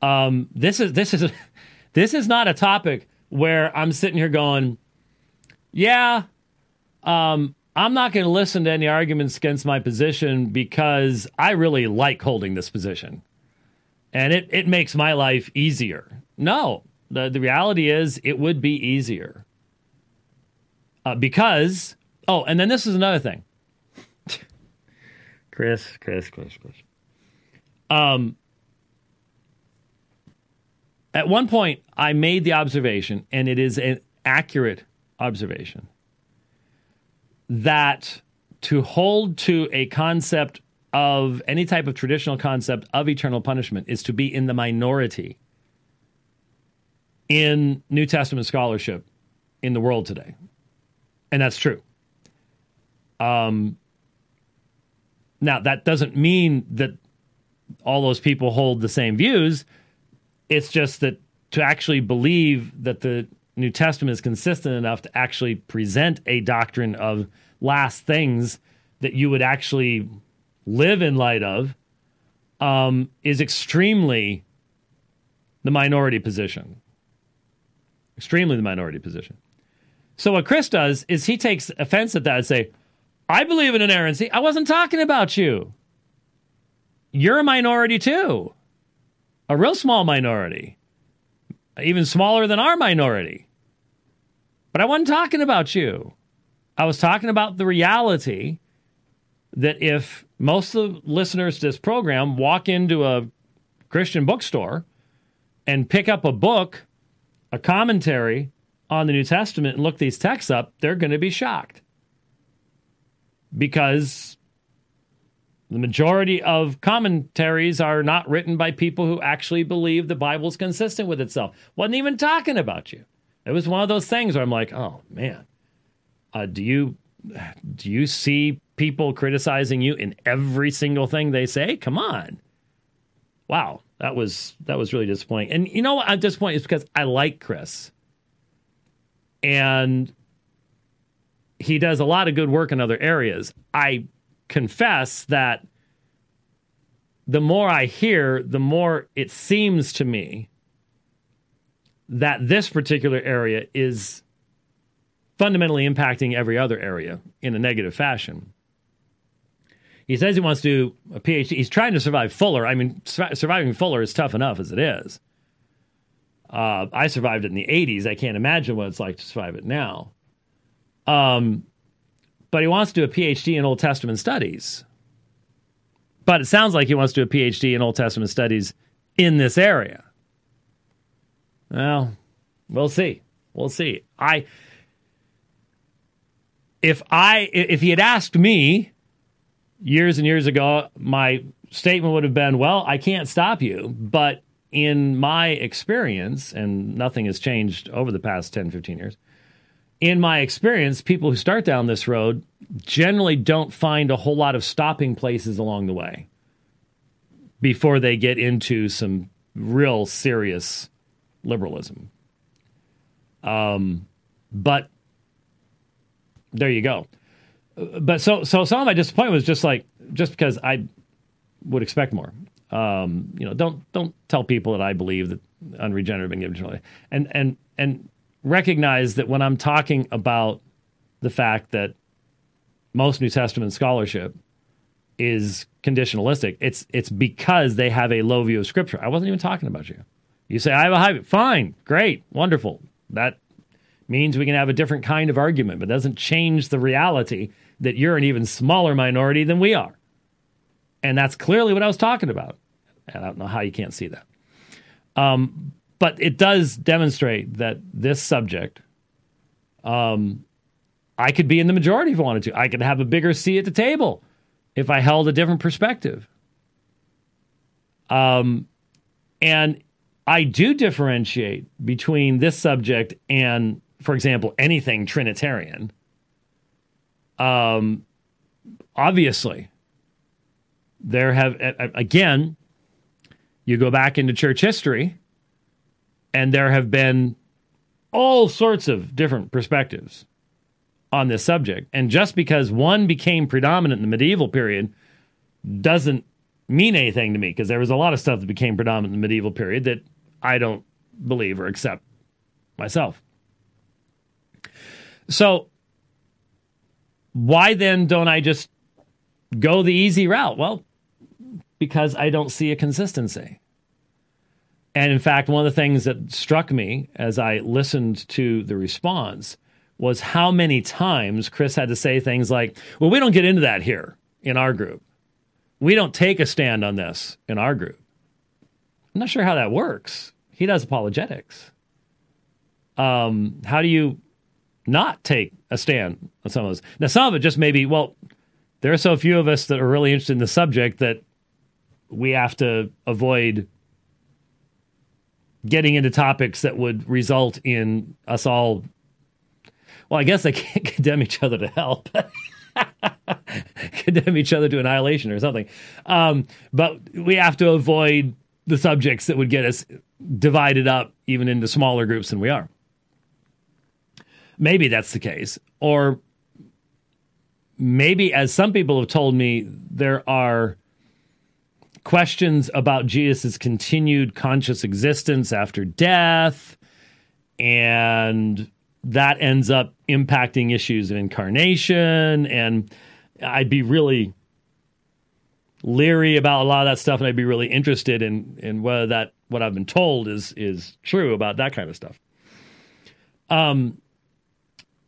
Speaker 1: Um, this is this is this is not a topic where I'm sitting here going, yeah, um, I'm not going to listen to any arguments against my position because I really like holding this position, and it it makes my life easier. No, the the reality is it would be easier uh, because oh, and then this is another thing. Chris, Chris, Chris, Chris. Um, at one point, I made the observation, and it is an accurate observation, that to hold to a concept of any type of traditional concept of eternal punishment is to be in the minority in New Testament scholarship in the world today and that's true. Um, now that doesn't mean that all those people hold the same views. It's just that to actually believe that the New Testament is consistent enough to actually present a doctrine of last things that you would actually live in light of um, is extremely the minority position. Extremely the minority position. So what Chris does is he takes offense at that and say, I believe in inerrancy. I wasn't talking about you. You're a minority too. A real small minority. Even smaller than our minority. But I wasn't talking about you. I was talking about the reality that if most of the listeners to this program walk into a Christian bookstore and pick up a book, a commentary on the New Testament, and look these texts up, they're going to be shocked. Because the majority of commentaries are not written by people who actually believe the Bible's consistent with itself. Wasn't even talking about you. It was one of those things where I'm like, oh man, uh, do you do you see people criticizing you in every single thing they say? Come on. Wow, that was that was really disappointing. And you know what? I'm disappointed is because I like Chris. And he does a lot of good work in other areas. I confess that the more I hear, the more it seems to me that this particular area is fundamentally impacting every other area in a negative fashion. He says he wants to do a PhD. He's trying to survive Fuller. I mean, surviving Fuller is tough enough as it is. Uh, I survived it in the 80s. I can't imagine what it's like to survive it now. Um, but he wants to do a PhD in Old Testament studies. But it sounds like he wants to do a PhD in Old Testament studies in this area. Well, we'll see. We'll see. I if I if he had asked me years and years ago, my statement would have been, "Well, I can't stop you, but in my experience, and nothing has changed over the past 10, 15 years, in my experience, people who start down this road generally don't find a whole lot of stopping places along the way before they get into some real serious liberalism. Um, but there you go. But so so some of my disappointment was just like just because I would expect more. Um, you know, don't don't tell people that I believe that unregenerate been given and and and recognize that when I'm talking about the fact that most New Testament scholarship is conditionalistic, it's it's because they have a low view of Scripture. I wasn't even talking about you. You say, I have a high, view. fine, great, wonderful. That means we can have a different kind of argument, but doesn't change the reality that you're an even smaller minority than we are. And that's clearly what I was talking about. And I don't know how you can't see that. Um, but it does demonstrate that this subject, um, I could be in the majority if I wanted to. I could have a bigger seat at the table if I held a different perspective. Um, and I do differentiate between this subject and, for example, anything Trinitarian. Um, obviously, there have, again, you go back into church history, and there have been all sorts of different perspectives on this subject. And just because one became predominant in the medieval period doesn't mean anything to me because there was a lot of stuff that became predominant in the medieval period that I don't believe or accept myself. So, why then don't I just go the easy route? Well, because I don't see a consistency. And in fact, one of the things that struck me as I listened to the response was how many times Chris had to say things like, Well, we don't get into that here in our group. We don't take a stand on this in our group. I'm not sure how that works he does apologetics. Um, how do you not take a stand on some of those? Now, some of it just maybe, well, there are so few of us that are really interested in the subject that we have to avoid getting into topics that would result in us all. Well, I guess they can't condemn each other to hell. condemn each other to annihilation or something. Um, but we have to avoid the subjects that would get us divided up even into smaller groups than we are. Maybe that's the case. Or maybe, as some people have told me, there are questions about Jesus' continued conscious existence after death, and that ends up impacting issues of incarnation. And I'd be really leery about a lot of that stuff, and I'd be really interested in in whether that what I've been told is is true about that kind of stuff. Um,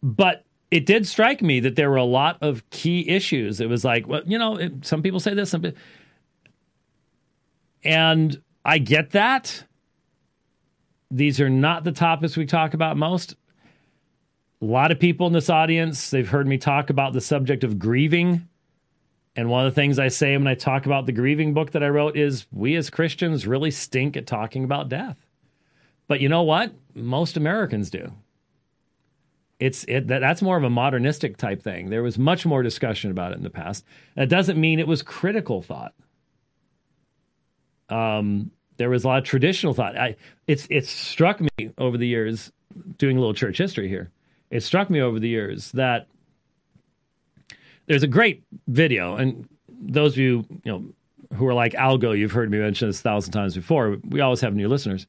Speaker 1: but it did strike me that there were a lot of key issues. It was like, well, you know, it, some people say this, some, and I get that. These are not the topics we talk about most. A lot of people in this audience, they've heard me talk about the subject of grieving. And one of the things I say when I talk about the grieving book that I wrote is we as Christians really stink at talking about death. But you know what? Most Americans do. It's it that, that's more of a modernistic type thing. There was much more discussion about it in the past. That doesn't mean it was critical thought. Um, there was a lot of traditional thought. I, it's it's struck me over the years doing a little church history here. It struck me over the years that there's a great video, and those of you you know who are like Algo, you've heard me mention this a thousand times before. We always have new listeners.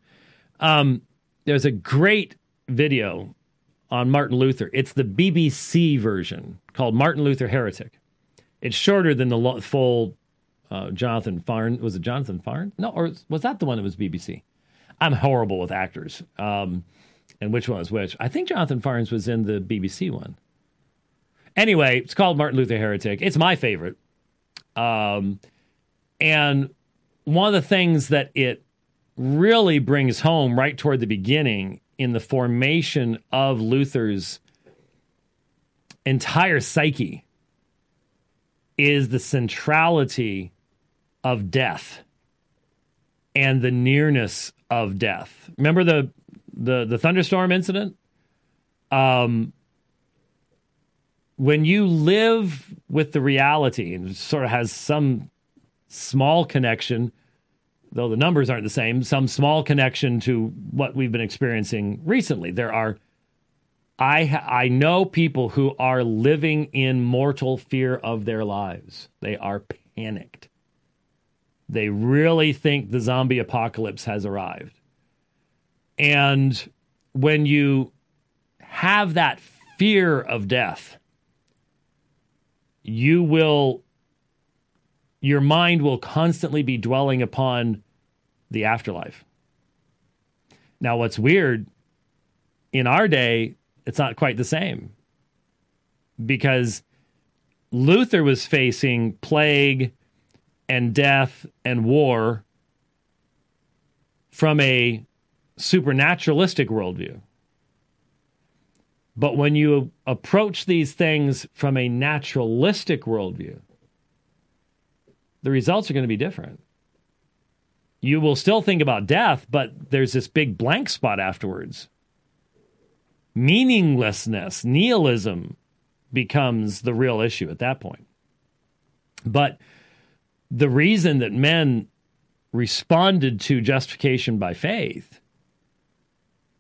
Speaker 1: Um, there's a great video on Martin Luther. It's the BBC version called Martin Luther Heretic. It's shorter than the full uh, Jonathan Farn. Was it Jonathan Farn? No, or was that the one that was BBC? I'm horrible with actors. Um, and which one was which? I think Jonathan Farnes was in the BBC one. Anyway, it's called Martin Luther Heretic. It's my favorite. Um, and one of the things that it really brings home right toward the beginning in the formation of Luther's entire psyche is the centrality of death and the nearness of death. Remember the the the thunderstorm incident? Um when you live with the reality and sort of has some small connection though the numbers aren't the same, some small connection to what we've been experiencing recently. There are, I I know people who are living in mortal fear of their lives. They are panicked. They really think the zombie apocalypse has arrived. And when you have that fear of death, you will your mind will constantly be dwelling upon the afterlife. Now, what's weird in our day, it's not quite the same because Luther was facing plague and death and war from a supernaturalistic worldview. But when you approach these things from a naturalistic worldview, the results are going to be different. You will still think about death, but there's this big blank spot afterwards. Meaninglessness, nihilism becomes the real issue at that point. But the reason that men responded to justification by faith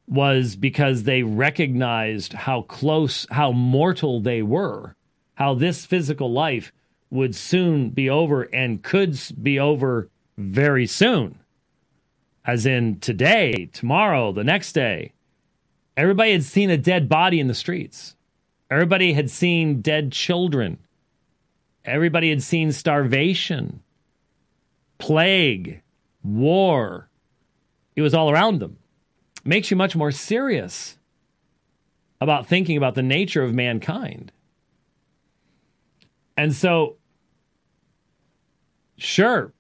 Speaker 1: was because they recognized how close, how mortal they were, how this physical life would soon be over and could be over very soon, as in today, tomorrow, the next day. Everybody had seen a dead body in the streets. Everybody had seen dead children. Everybody had seen starvation, plague, war. It was all around them. Makes you much more serious about thinking about the nature of mankind. And so, sure,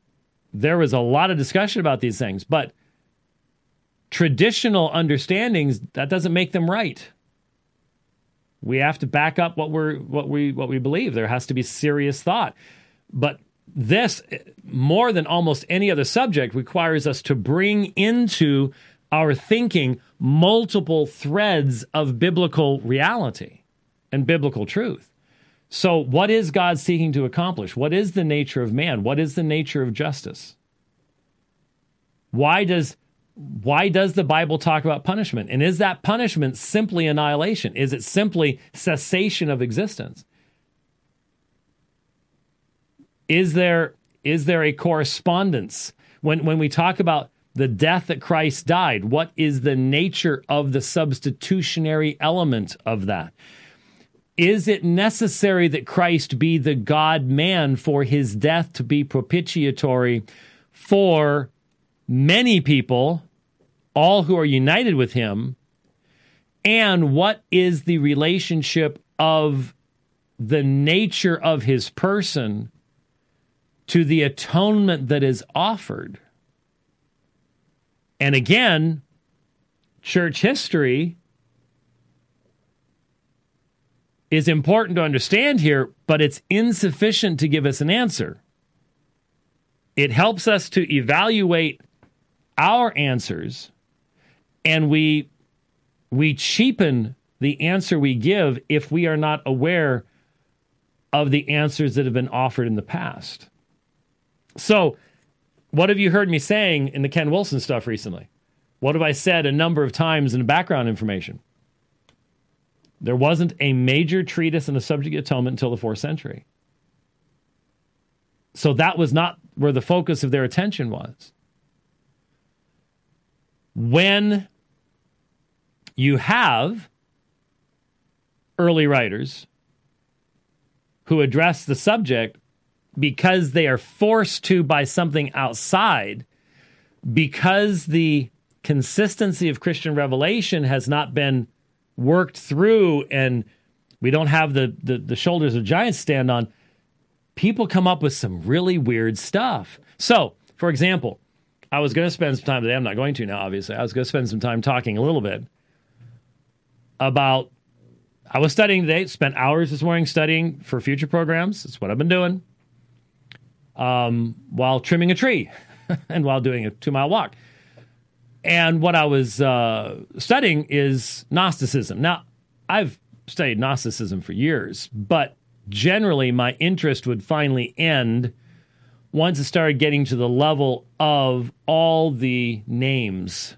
Speaker 1: there was a lot of discussion about these things, but traditional understandings that doesn't make them right. We have to back up what we're what we what we believe. There has to be serious thought. But this more than almost any other subject requires us to bring into our thinking multiple threads of biblical reality and biblical truth So, what is God seeking to accomplish? What is the nature of man? What is the nature of justice? Why does why does the Bible talk about punishment? And is that punishment simply annihilation? Is it simply cessation of existence? Is there is there a correspondence when when we talk about the death that Christ died? What is the nature of the substitutionary element of that? Is it necessary that Christ be the God man for his death to be propitiatory for many people, all who are united with him? And what is the relationship of the nature of his person to the atonement that is offered? And again, church history is important to understand here, but it's insufficient to give us an answer. It helps us to evaluate our answers, and we we cheapen the answer we give if we are not aware of the answers that have been offered in the past. So, what have you heard me saying in the Ken Wilson stuff recently? What have I said a number of times in the background information? There wasn't a major treatise on the subject of atonement until the fourth century. So that was not where the focus of their attention was. When you have early writers who address the subject because they are forced to by something outside, because the consistency of Christian revelation has not been worked through and we don't have the, the, the shoulders of giants stand on, people come up with some really weird stuff. So, for example, I was going to spend some time today. I'm not going to now, obviously. I was going to spend some time talking a little bit about. I was studying today, spent hours this morning studying for future programs. That's what I've been doing um, while trimming a tree and while doing a two mile walk. And what I was uh, studying is Gnosticism. Now, I've studied Gnosticism for years, but generally my interest would finally end once it started getting to the level of all the names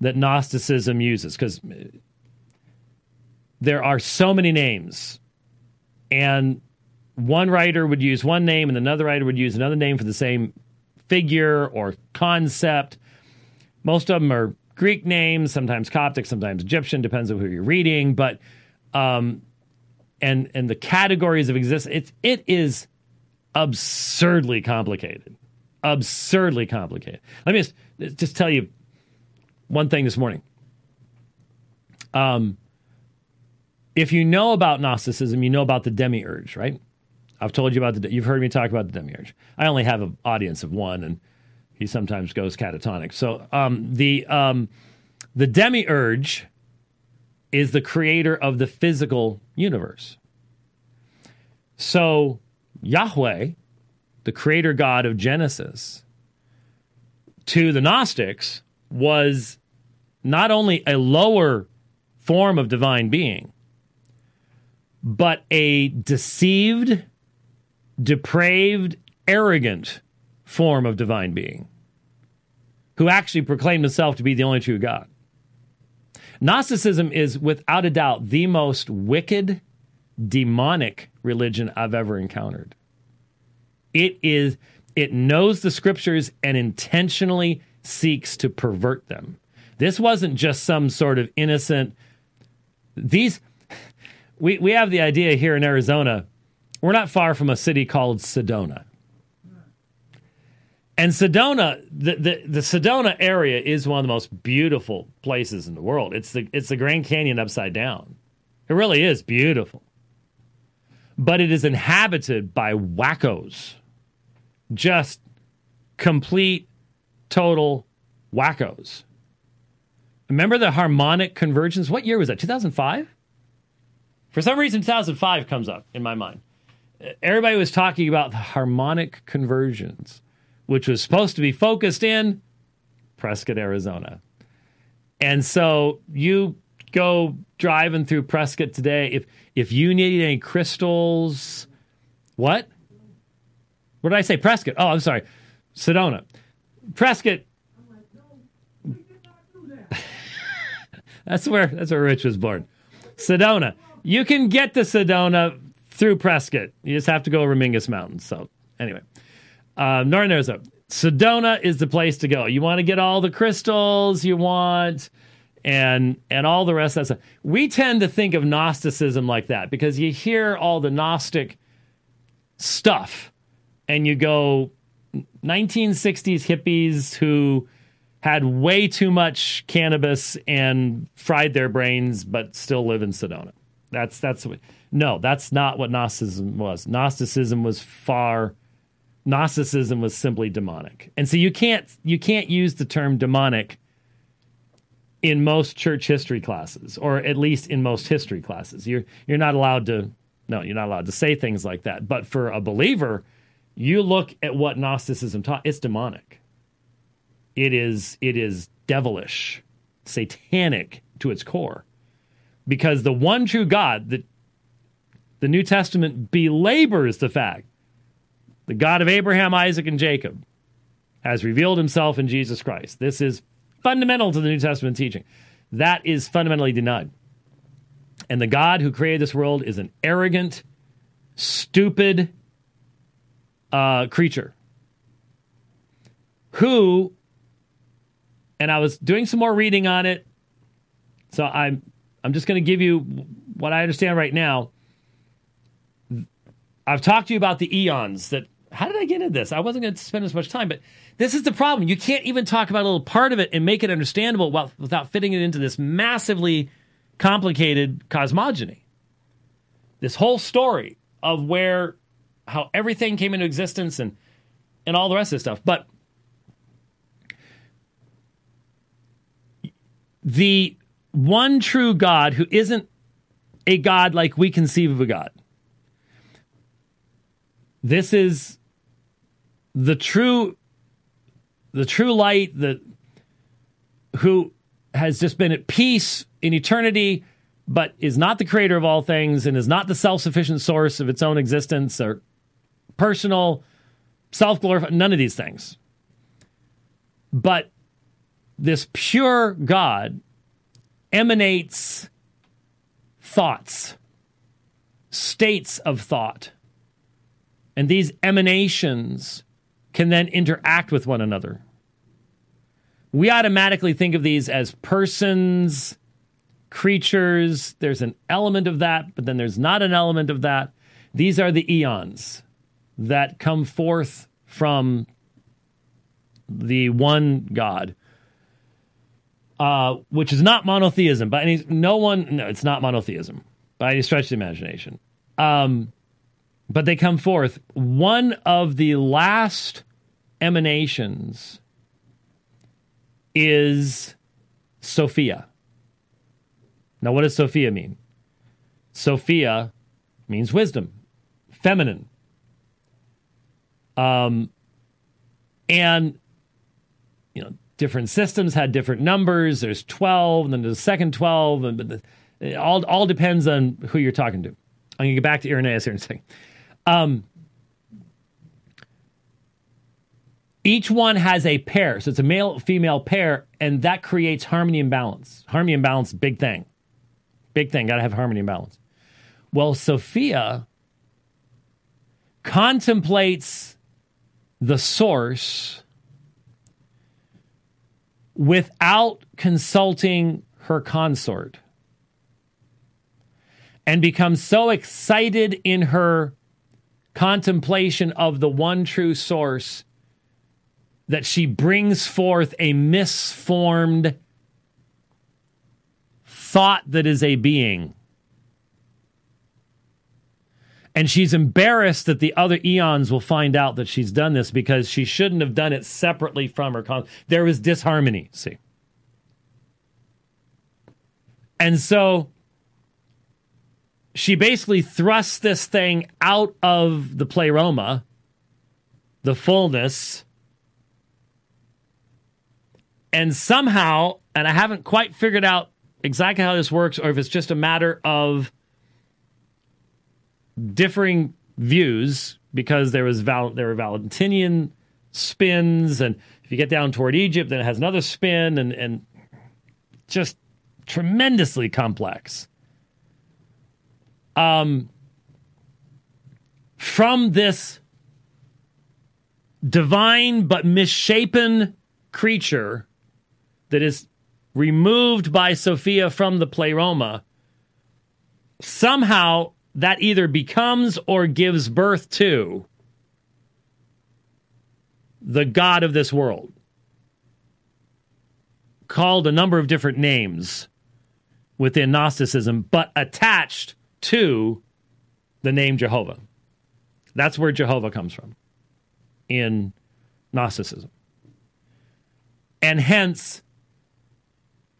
Speaker 1: that Gnosticism uses, because there are so many names. And one writer would use one name and another writer would use another name for the same figure or concept. Most of them are Greek names, sometimes Coptic, sometimes Egyptian, depends on who you're reading. But um, and and the categories of existence, it's it is absurdly complicated, absurdly complicated. Let me just just tell you one thing this morning. Um, if you know about Gnosticism, you know about the demiurge, right? I've told you about the. You've heard me talk about the demiurge. I only have an audience of one, and he sometimes goes catatonic. So um, the um, the demiurge is the creator of the physical universe. So Yahweh, the creator God of Genesis, to the Gnostics was not only a lower form of divine being, but a deceived, depraved, arrogant form of divine being who actually proclaimed himself to be the only true God. Gnosticism is without a doubt the most wicked, demonic religion I've ever encountered. It is it knows the scriptures and intentionally seeks to pervert them. This wasn't just some sort of innocent these we we have the idea here in Arizona. We're not far from a city called Sedona. And Sedona, the, the, the Sedona area is one of the most beautiful places in the world. It's the it's the Grand Canyon upside down. It really is beautiful. But it is inhabited by wackos. Just complete total wackos. Remember the harmonic convergence? What year was that? 2005? For some reason 2005 comes up in my mind. Everybody was talking about the harmonic convergence which was supposed to be focused in Prescott, Arizona. And so you go driving through Prescott today, if if you need any crystals, what? What did I say? Prescott. Oh, I'm sorry. Sedona. Prescott. that's where that's where Rich was born. Sedona. You can get to Sedona through Prescott. You just have to go over Mingus Mountains. So anyway, um, Northern Arizona. Sedona is the place to go. You want to get all the crystals you want and and all the rest of that stuff. We tend to think of Gnosticism like that because you hear all the Gnostic stuff and you go 1960s hippies who had way too much cannabis and fried their brains but still live in Sedona. That's that's what, no, that's not what Gnosticism was. Gnosticism was far Gnosticism was simply demonic. And so you can't you can't use the term demonic in most church history classes or at least in most history classes. You're you're not allowed to no, you're not allowed to say things like that. But for a believer, you look at what Gnosticism taught, it's demonic. It is it is devilish, satanic to its core. Because the one true God that the New Testament belabors the fact the God of Abraham, Isaac, and Jacob has revealed himself in Jesus Christ. This is fundamental to the New Testament teaching. That is fundamentally denied. And the God who created this world is an arrogant, stupid uh, creature who, and I was doing some more reading on it, so I'm I'm just going to give you what I understand right now. I've talked to you about the eons that. How did I get into this? I wasn't going to spend as much time, but this is the problem. You can't even talk about a little part of it and make it understandable without fitting it into this massively complicated cosmogony. This whole story of where, how everything came into existence and and all the rest of this stuff. But the one true God who isn't a God like we conceive of a God. This is the true the true light that who has just been at peace in eternity but is not the creator of all things and is not the self-sufficient source of its own existence or personal self-glorifying none of these things. But this pure god emanates thoughts states of thought. And these emanations can then interact with one another. We automatically think of these as persons, creatures. There's an element of that, but then there's not an element of that. These are the eons that come forth from the one God, uh, which is not monotheism. But no one, no, it's not monotheism by any stretch of the imagination. Um, but they come forth. One of the last emanations is Sophia. Now, what does Sophia mean? Sophia means wisdom, feminine. Um, and, you know, different systems had different numbers. There's 12, and then there's a second 12, and all, all depends on who you're talking to. I'm to get back to Irenaeus here in a second. Um, each one has a pair. So it's a male female pair, and that creates harmony and balance. Harmony and balance, big thing. Big thing. Got to have harmony and balance. Well, Sophia contemplates the source without consulting her consort and becomes so excited in her contemplation of the one true source that she brings forth a misformed thought that is a being. And she's embarrassed that the other eons will find out that she's done this because she shouldn't have done it separately from her. Con- there was disharmony, see. And so she basically thrusts this thing out of the pleroma, the fullness, and somehow, and I haven't quite figured out exactly how this works or if it's just a matter of differing views because there was Val- there were Valentinian spins, and if you get down toward Egypt, then it has another spin, and and just tremendously complex. Um, from this divine but misshapen creature that is removed by Sophia from the pleroma, somehow that either becomes or gives birth to the God of this world, called a number of different names within Gnosticism, but attached to the name Jehovah. That's where Jehovah comes from in Gnosticism. And hence,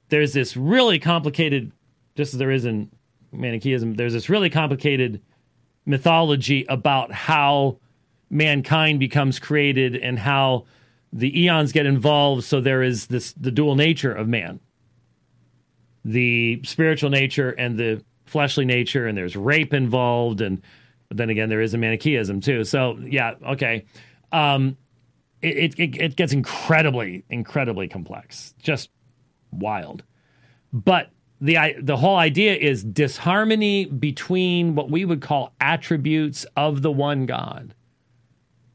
Speaker 1: there's this really complicated, just as there is in Manichaeism, there's this really complicated mythology about how mankind becomes created and how the eons get involved. So there is this the dual nature of man, the spiritual nature and the fleshly nature, and there's rape involved, and then again there is a Manichaeism too. So yeah, okay. Um, it, it, it gets incredibly, incredibly complex, just wild. But the the whole idea is disharmony between what we would call attributes of the one God.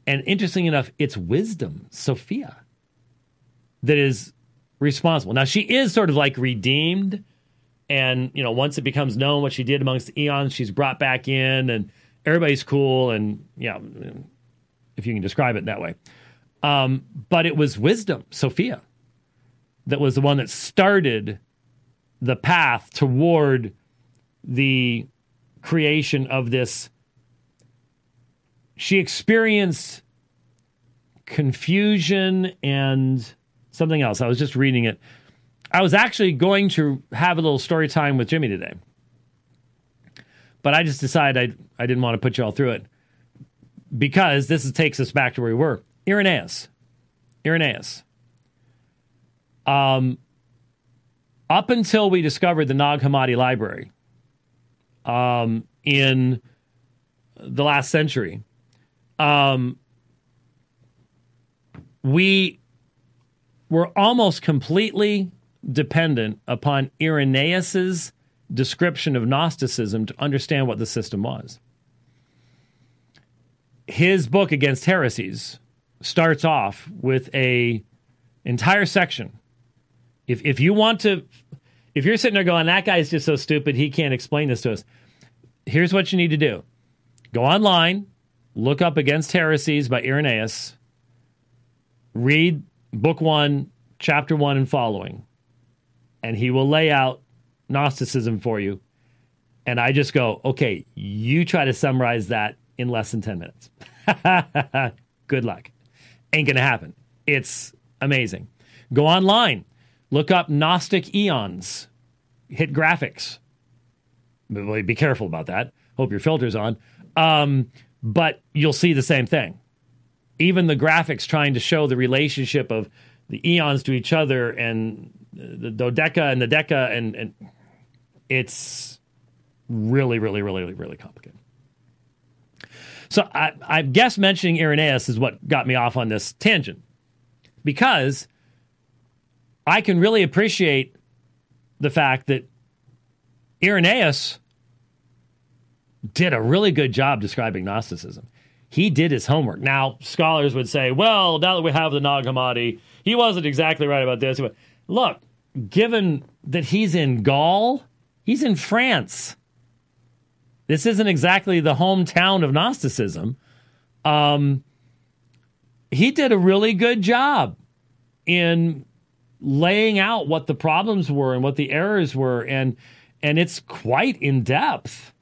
Speaker 1: And interesting enough, it's wisdom, Sophia, that is responsible. Now she is sort of like redeemed, and you know once it becomes known what she did amongst eons, she's brought back in, and everybody's cool, and yeah, if you can describe it that way. Um, but it was wisdom, Sophia, that was the one that started the path toward the creation of this. She experienced confusion and something else. I was just reading it. I was actually going to have a little story time with Jimmy today, but I just decided I, I didn't want to put you all through it because this is, takes us back to where we were. Irenaeus. Irenaeus. Um, up until we discovered the Nag Hammadi library um, in the last century, um, we were almost completely dependent upon Irenaeus's description of Gnosticism to understand what the system was. His book against heresies starts off with a entire section if if you want to, if you're sitting there going, that guy's just so stupid, he can't explain this to us. Here's what you need to do: go online, look up Against Heresies by Irenaeus, read book one, chapter one, and following, and he will lay out Gnosticism for you. And I just go, okay, you try to summarize that in less than 10 minutes. Good luck. Ain't going to happen. It's amazing. Go online, Look up Gnostic eons. Hit graphics. Be careful about that. Hope your filter's on. Um, but you'll see the same thing. Even the graphics trying to show the relationship of the eons to each other and the dodeca and the deca, and, and it's really, really, really, really complicated. So I, I guess mentioning Irenaeus is what got me off on this tangent because I can really appreciate the fact that Irenaeus did a really good job describing Gnosticism. He did his homework. Now, scholars would say, well, now that we have the Nag Hammadi, he wasn't exactly right about this. But look, given that he's in Gaul, he's in France. This isn't exactly the hometown of Gnosticism. Um, he did a really good job in laying out what the problems were and what the errors were, and and it's quite in depth.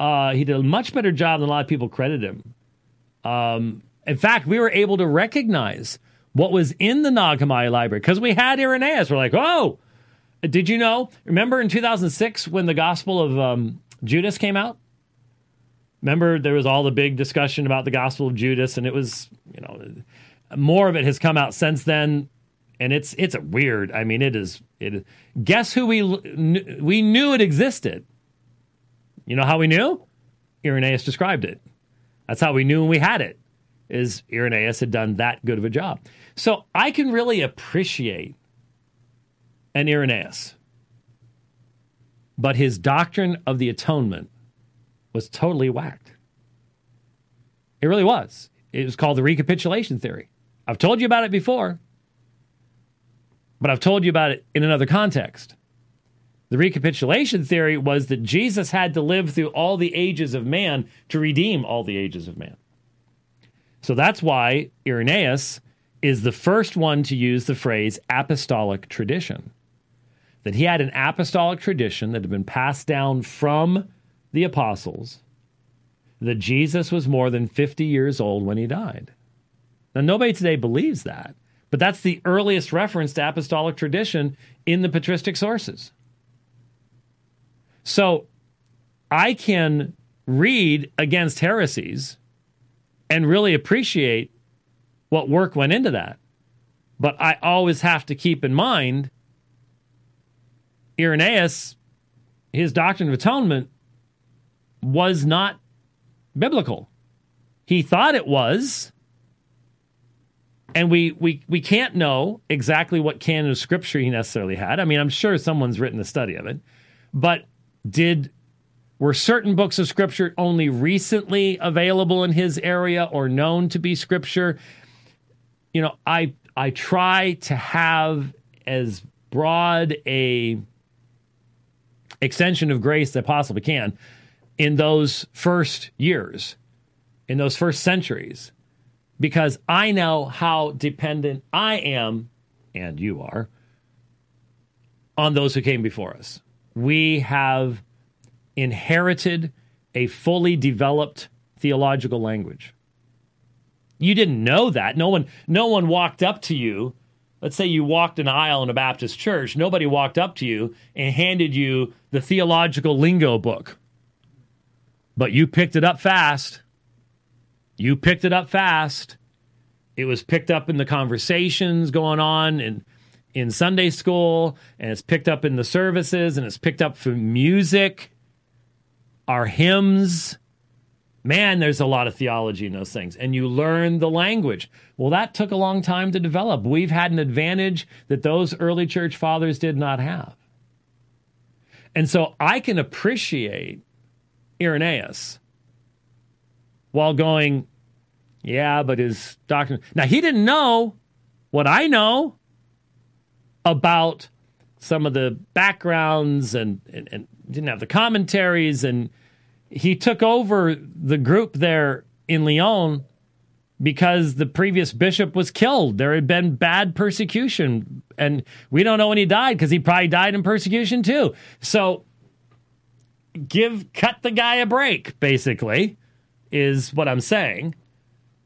Speaker 1: Uh, he did a much better job than a lot of people credit him. Um, in fact, we were able to recognize what was in the Nag Hammadi library because we had Irenaeus. We're like, oh, did you know? Remember in 2006 when the Gospel of um, Judas came out? Remember there was all the big discussion about the Gospel of Judas, and it was, you know, more of it has come out since then and it's it's a weird. I mean, it is. It. Guess who we we knew it existed. You know how we knew? Irenaeus described it. That's how we knew we had it. Is Irenaeus had done that good of a job. So I can really appreciate an Irenaeus. But his doctrine of the atonement was totally whacked. It really was. It was called the recapitulation theory. I've told you about it before, but I've told you about it in another context. The recapitulation theory was that Jesus had to live through all the ages of man to redeem all the ages of man. So that's why Irenaeus is the first one to use the phrase apostolic tradition. That he had an apostolic tradition that had been passed down from the apostles, that Jesus was more than 50 years old when he died. Now, nobody today believes that, but that's the earliest reference to apostolic tradition in the patristic sources. So I can read against heresies and really appreciate what work went into that. But I always have to keep in mind Irenaeus, his doctrine of atonement was not biblical. He thought it was. And we, we, we can't know exactly what canon of scripture he necessarily had. I mean, I'm sure someone's written a study of it. But did were certain books of scripture only recently available in his area or known to be scripture? You know, I I try to have as broad a extension of grace that possibly can in those first years, in those first centuries, because I know how dependent I am, and you are, on those who came before us. We have inherited a fully developed theological language. You didn't know that. No one no one walked up to you. Let's say you walked an aisle in a Baptist church. Nobody walked up to you and handed you the theological lingo book. But you picked it up fast. You picked it up fast. It was picked up in the conversations going on in in Sunday school and it's picked up in the services and it's picked up from music our hymns. Man, there's a lot of theology in those things. And you learn the language. Well, that took a long time to develop. We've had an advantage that those early church fathers did not have. And so I can appreciate Irenaeus while going, yeah, but his doctrine. Now, he didn't know what I know about some of the backgrounds and, and, and didn't have the commentaries, and he took over the group there in Lyon because the previous bishop was killed. There had been bad persecution, and we don't know when he died because he probably died in persecution too. So, give cut the guy a break. Basically, is what I'm saying.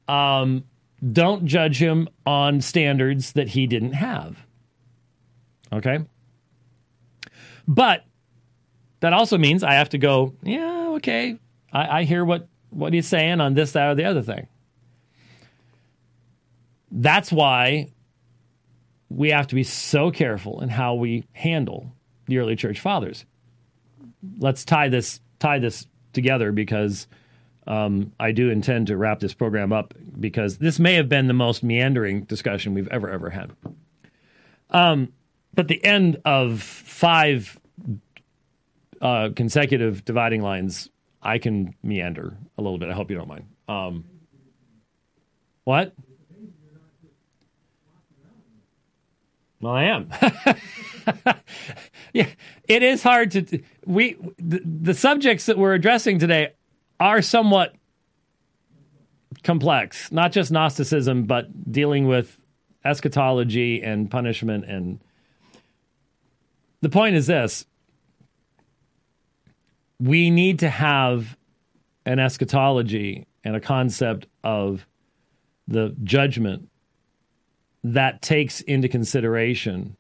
Speaker 1: Um, don't judge him on standards that he didn't have. Okay. But that also means I have to go, yeah, okay, I, I hear what, what he's saying on this, that, or the other thing. That's why we have to be so careful in how we handle the early church fathers. Let's tie this tie this together because um, I do intend to wrap this program up because this may have been the most meandering discussion we've ever ever had. Um, but the end of five uh, consecutive dividing lines, I can meander a little bit. I hope you don't mind. Um, what? Well, I am. yeah, it is hard to. We the, the subjects that we're addressing today are somewhat complex. Not just Gnosticism, but dealing with eschatology and punishment. And the point is this: we need to have an eschatology and a concept of the judgment that takes into consideration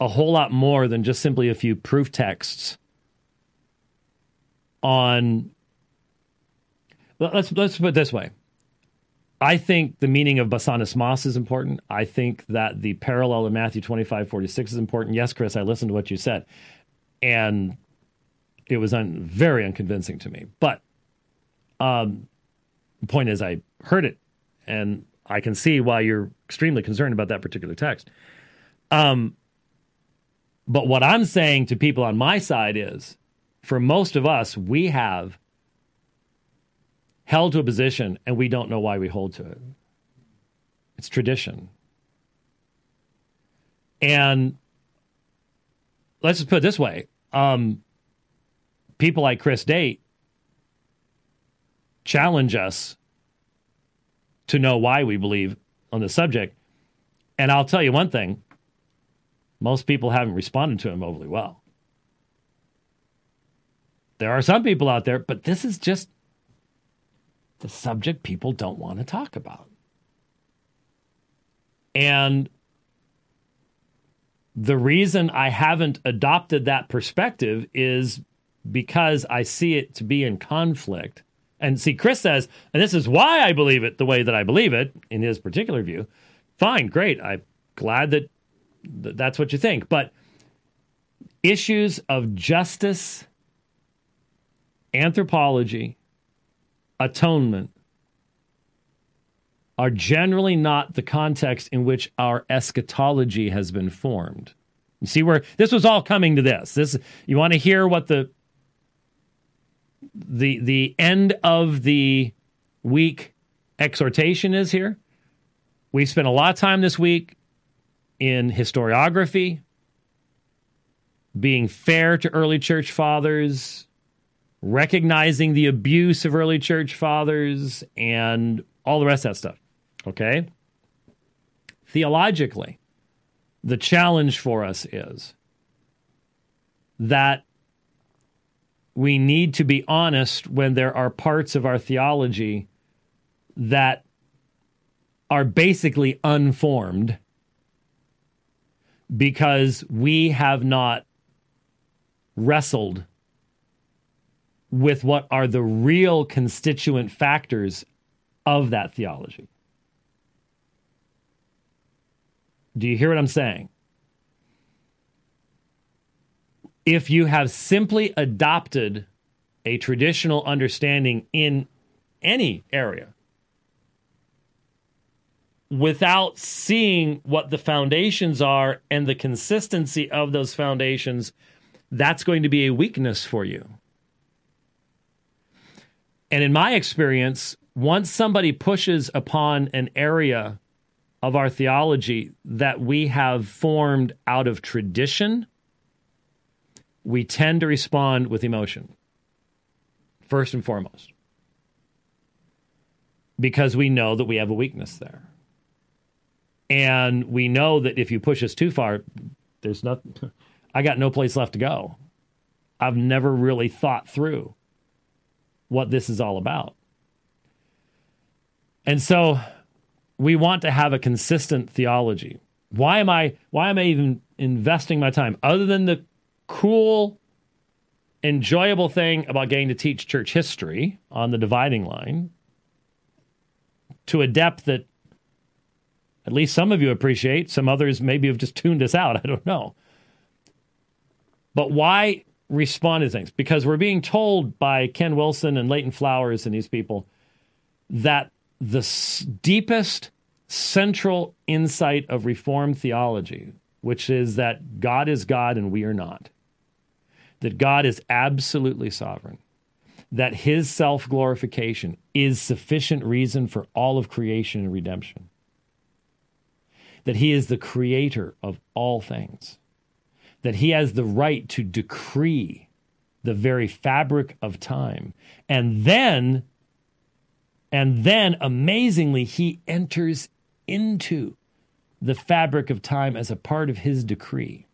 Speaker 1: a whole lot more than just simply a few proof texts on let's let's put it this way I think the meaning of basanismos is important. I think that the parallel in Matthew 25, 46 is important. Yes, Chris, I listened to what you said. And it was un- very unconvincing to me. But um, the point is, I heard it, and I can see why you're extremely concerned about that particular text. Um, but what I'm saying to people on my side is for most of us, we have held to a position and we don't know why we hold to it. It's tradition. And let's just put it this way um, people like Chris Date challenge us to know why we believe on the subject. And I'll tell you one thing most people haven't responded to him overly well. There are some people out there, but this is just the subject people don't want to talk about. And the reason I haven't adopted that perspective is because I see it to be in conflict. And see, Chris says, and this is why I believe it the way that I believe it in his particular view. Fine, great. I'm glad that th- that's what you think. But issues of justice, anthropology, atonement are generally not the context in which our eschatology has been formed. You see where this was all coming to this. This you want to hear what the the the end of the week exhortation is here. We spent a lot of time this week in historiography, being fair to early church fathers, recognizing the abuse of early church fathers, and all the rest of that stuff. Okay? Theologically, the challenge for us is that we need to be honest when there are parts of our theology that are basically unformed because we have not wrestled with what are the real constituent factors of that theology. Do you hear what I'm saying? If you have simply adopted a traditional understanding in any area without seeing what the foundations are and the consistency of those foundations, that's going to be a weakness for you. And in my experience, once somebody pushes upon an area of our theology that we have formed out of tradition, we tend to respond with emotion, first and foremost, because we know that we have a weakness there. And we know that if you push us too far, there's nothing, I got no place left to go. I've never really thought through what this is all about. And so we want to have a consistent theology. Why am I why am I even investing my time other than the cool enjoyable thing about getting to teach church history on the dividing line to a depth that at least some of you appreciate, some others maybe have just tuned us out, I don't know. But why respond to things? Because we're being told by Ken Wilson and Leighton Flowers and these people that the deepest central insight of Reformed theology, which is that God is God and we are not, that God is absolutely sovereign, that his self glorification is sufficient reason for all of creation and redemption, that he is the creator of all things, that he has the right to decree the very fabric of time, and then and then, amazingly, he enters into the fabric of time as a part of his decree.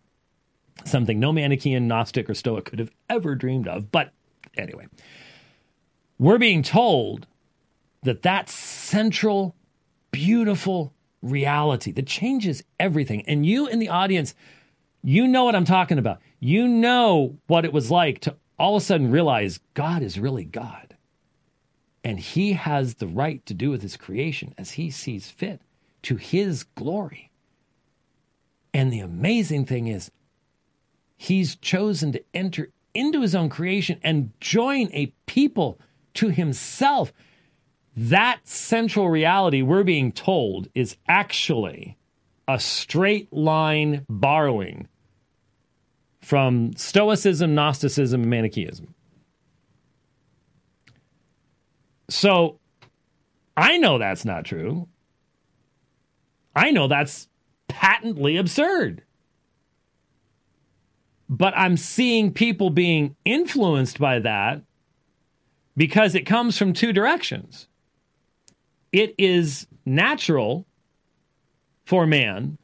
Speaker 1: Something no Manichaean, Gnostic, or Stoic could have ever dreamed of. But anyway, we're being told that that central, beautiful reality that changes everything. And you in the audience, you know what I'm talking about. You know what it was like to all of a sudden realize God is really God And he has the right to do with his creation as he sees fit to his glory. And the amazing thing is, he's chosen to enter into his own creation and join a people to himself. That central reality we're being told is actually a straight line borrowing from Stoicism, Gnosticism, and Manichaeism. So I know that's not true. I know that's patently absurd. But I'm seeing people being influenced by that because it comes from two directions. It is natural for man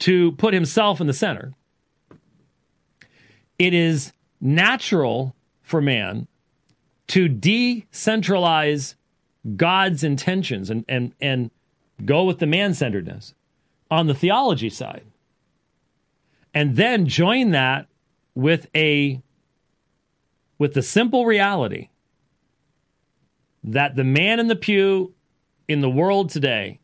Speaker 1: to put himself in the center. It is natural for man to decentralize God's intentions and, and, and go with the man centeredness on the theology side. And then join that with a with the simple reality that the man in the pew in the world today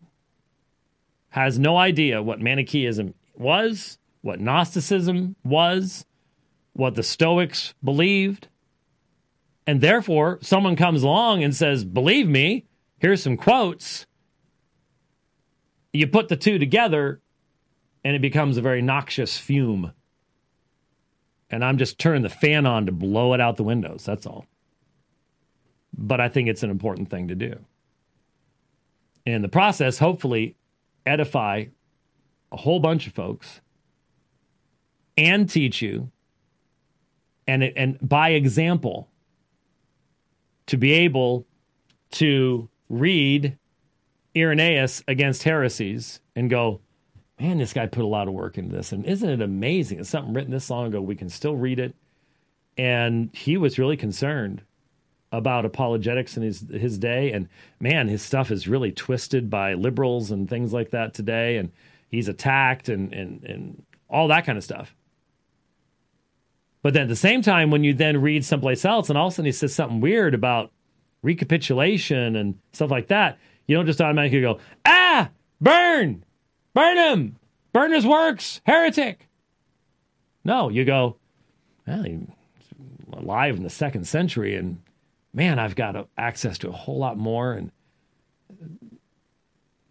Speaker 1: has no idea what Manichaeism was, what Gnosticism was, what the Stoics believed. And therefore, someone comes along and says, Believe me, here's some quotes. You put the two together, and it becomes a very noxious fume. And I'm just turning the fan on to blow it out the windows. That's all. But I think it's an important thing to do. In the process, hopefully, edify a whole bunch of folks and teach you and and by example to be able to read Irenaeus against heresies and go, man, this guy put a lot of work into this. And isn't it amazing? It's something written this long ago. We can still read it. And he was really concerned about apologetics in his his day. And man, his stuff is really twisted by liberals and things like that today. And he's attacked and and and all that kind of stuff. But then at the same time, when you then read someplace else and all of a sudden he says something weird about recapitulation and stuff like that, you don't just automatically go, ah, burn, burn him, burn his works, heretic. No, you go, well, he's alive in the second century, and man, I've got access to a whole lot more. And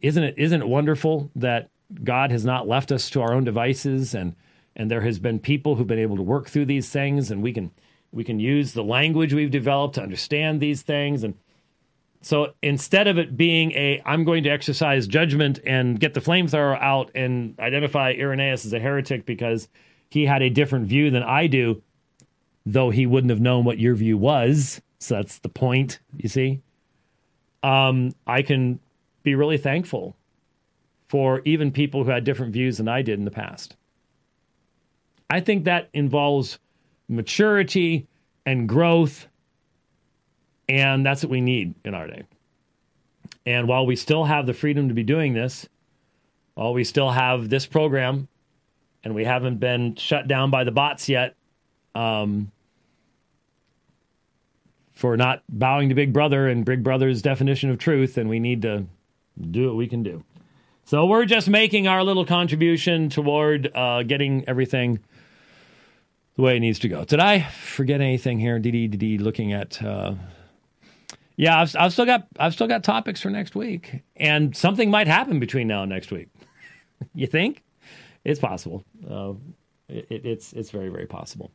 Speaker 1: isn't it isn't it wonderful that God has not left us to our own devices and and there has been people who've been able to work through these things and we can we can use the language we've developed to understand these things and so instead of it being a i'm going to exercise judgment and get the flamethrower out and identify irenaeus as a heretic because he had a different view than i do though he wouldn't have known what your view was so that's the point you see um, i can be really thankful for even people who had different views than i did in the past I think that involves maturity and growth. And that's what we need in our day. And while we still have the freedom to be doing this, while we still have this program and we haven't been shut down by the bots yet um, for not bowing to Big Brother and Big Brother's definition of truth, and we need to do what we can do. So we're just making our little contribution toward uh, getting everything the way it needs to go. Did I forget anything here? He, looking at? Uh, yeah, I've, I've still got I've still got topics for next week, and something might happen between now and next week. you think? It's possible. Uh, it, it's it's very very possible.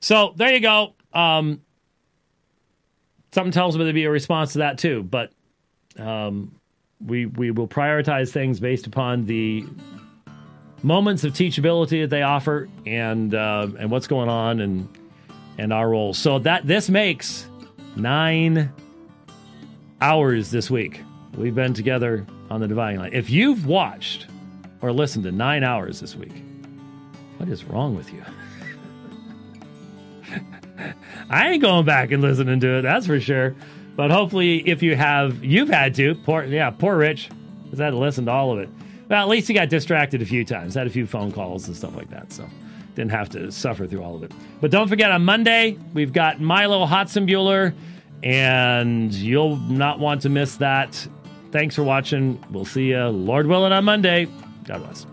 Speaker 1: So there you go. Um, something tells me there'd be a response to that too, but um, we we will prioritize things based upon the moments of teachability that they offer and uh, and what's going on and and our roles. So that this makes nine hours this week. We've been together on the Dividing Line. If you've watched or listened to nine hours this week, what is wrong with you? I ain't going back and listening to it, that's for sure. But hopefully, if you have, you've had to. Poor, yeah, poor Rich has had to listen to all of it. Well, at least he got distracted a few times, had a few phone calls and stuff like that. So didn't have to suffer through all of it. But don't forget, on Monday, we've got Milo Hotzenbuehler and you'll not want to miss that. Thanks for watching. We'll see you, Lord willing, on Monday. God bless.